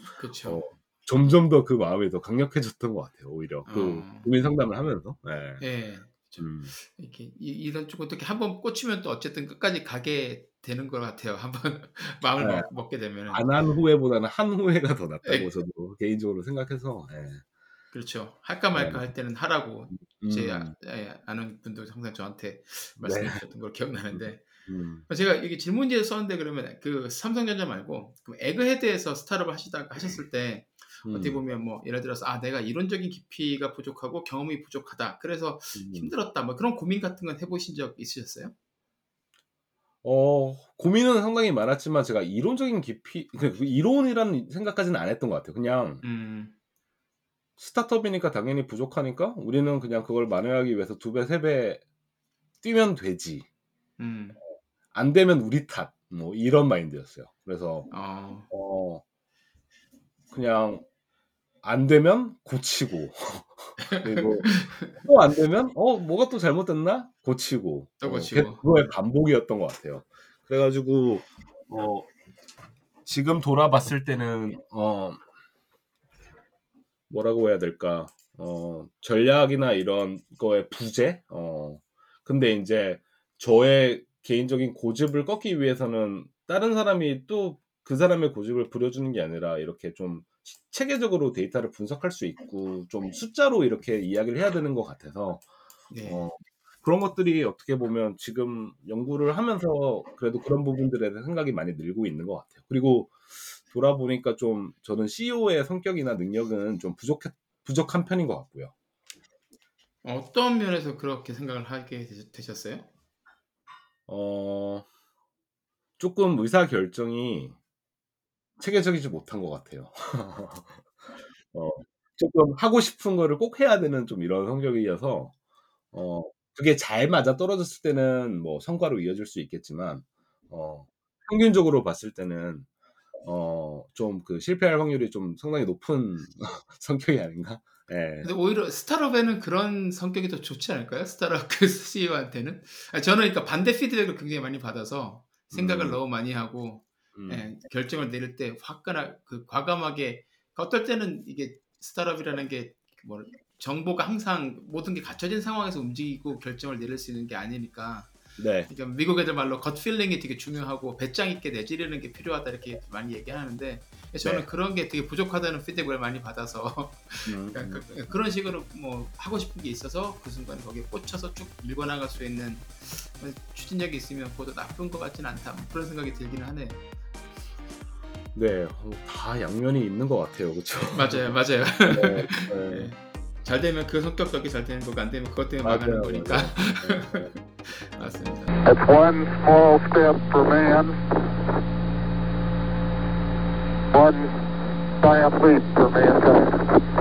어 그쵸. 점점 더 그 마음이 더 강력해졌던 것 같아요 오히려. 그 어. 고민 상담을 하면서. 예. 예. 그쵸. 음. 이렇게 이 이런 쪽은 어떻게 한번 꽂히면 또 어쨌든 끝까지 가게 되는 것 같아요. 한번 마음을 예. 먹 먹게 되면은. 안한 후회보다는 한 후회가 더 낫다고 예. 저도 개인적으로 생각해서 예. 그렇죠. 할까 네. 말까 할 때는 하라고 제아 음. 예 아는 분도 항상 저한테 네. 말씀해 주셨던 걸 기억나는데 음. 제가 이게 질문지에 썼는데 그러면 그 삼성전자 말고 그 에그헤드에서 스타트업을 하시다가 하셨을 때 어떻게 음. 보면 뭐 예를 들어서 '아 내가 이론적인 깊이가 부족하고 경험이 부족하다. 그래서 음. 힘들었다.' 뭐 그런 고민 같은 건 해 보신 적 있으셨어요? 어 고민은 상당히 많았지만 제가 이론적인 깊이 그그 이론이라는 생각까지는 안 했던 것 같아요. 그냥 음. 스타트업이니까 당연히 부족하니까 우리는 그냥 그걸 만회하기 위해서 2 배, 3배 뛰면 되지. 음. 안 되면 우리 탓. 뭐 이런 마인드였어요. 그래서 어. 어 그냥 안 되면 고치고 그리고 또 안 되면 '어 뭐가 또 잘못됐나?' 고치고 또어 고치고. 계속 그거의 반복이었던 것 같아요. 그래 가지고 어 지금 돌아봤을 때는 어 뭐라고 해야 될까? 어 전략이나 이런 거의 부재? 어 근데 인제 저의 개인적인 고집을 꺾기 위해서는 다른 사람이 또 그 사람의 고집을 부려주는 게 아니라 이렇게 좀치 체계적으로 데이터를 분석할 수 있고 좀 숫자로 이렇게 이야기를 해야 되는 것 같아서 네. 어 그런 것들이 어떻게 보면 지금 연구를 하면서 그래도 그런 부분들에 대해서 생각이 많이 늘고 있는 것 같아요. 그리고 돌아보니까 좀 저는 CEO의 성격이나 능력은 좀 부족했 부족한 편인 것 같고요. 어떤 면에서 그렇게 생각을 하게 되셨 되셨어요? 어 쪼끔 의사결정이 체계적이지 못한 것 같아요. 어, 조금 하고 싶은 거를 꼭 해야 되는 좀 이런 성격이어서 어, 그게 잘 맞아 떨어졌을 때는 뭐 성과로 이어질 수 있겠지만 어, 평균적으로 봤을 때는 어, 좀 그 실패할 확률이 좀 상당히 높은 성격이 아닌가? 예. 근데 오히려 스타럽에는 그런 성격이 더 좋지 않을까요? 스타럽 그 CEO한테는 저는 그러니까 반대 피드백을 굉장히 많이 받아서 생각을 음. 너무 많이 하고 음, 예, 결정을 내릴 때 화끈하 그 과감하게 어떨 때는 이게 스타트업이라는 게 뭐 정보가 항상 모든 게 갖춰진 상황에서 움직이고 결정을 내릴 수 있는 게 아니니까 네. 그러니까 미국 애들 말로 gut feeling이 되게 중요하고 배짱 있게 내지르는 게 필요하다 이렇게 많이 얘기하는데 저는 네. 그런 게 되게 부족하다는 피드백을 많이 받아서 음, 그러니까 그, 그런 식으로 뭐 하고 싶은 게 있어서 그 순간 거기에 꽂혀서 쭉 밀고 나갈 수 있는 추진력이 있으면 그것도 나쁜 것 같지는 않다 뭐 그런 생각이 들기는 하네요. 네, 어, 다 양면이 있는 것 같아요, 그렇죠? 맞아요, 맞아요. 네, 네. 네. 잘 되면 그 성격적이 잘 되는 거고 안 되면 그것 때문에 망하는 거니까. 네, 네. 맞습니다. It's one small step for man, one giant leap for mankind.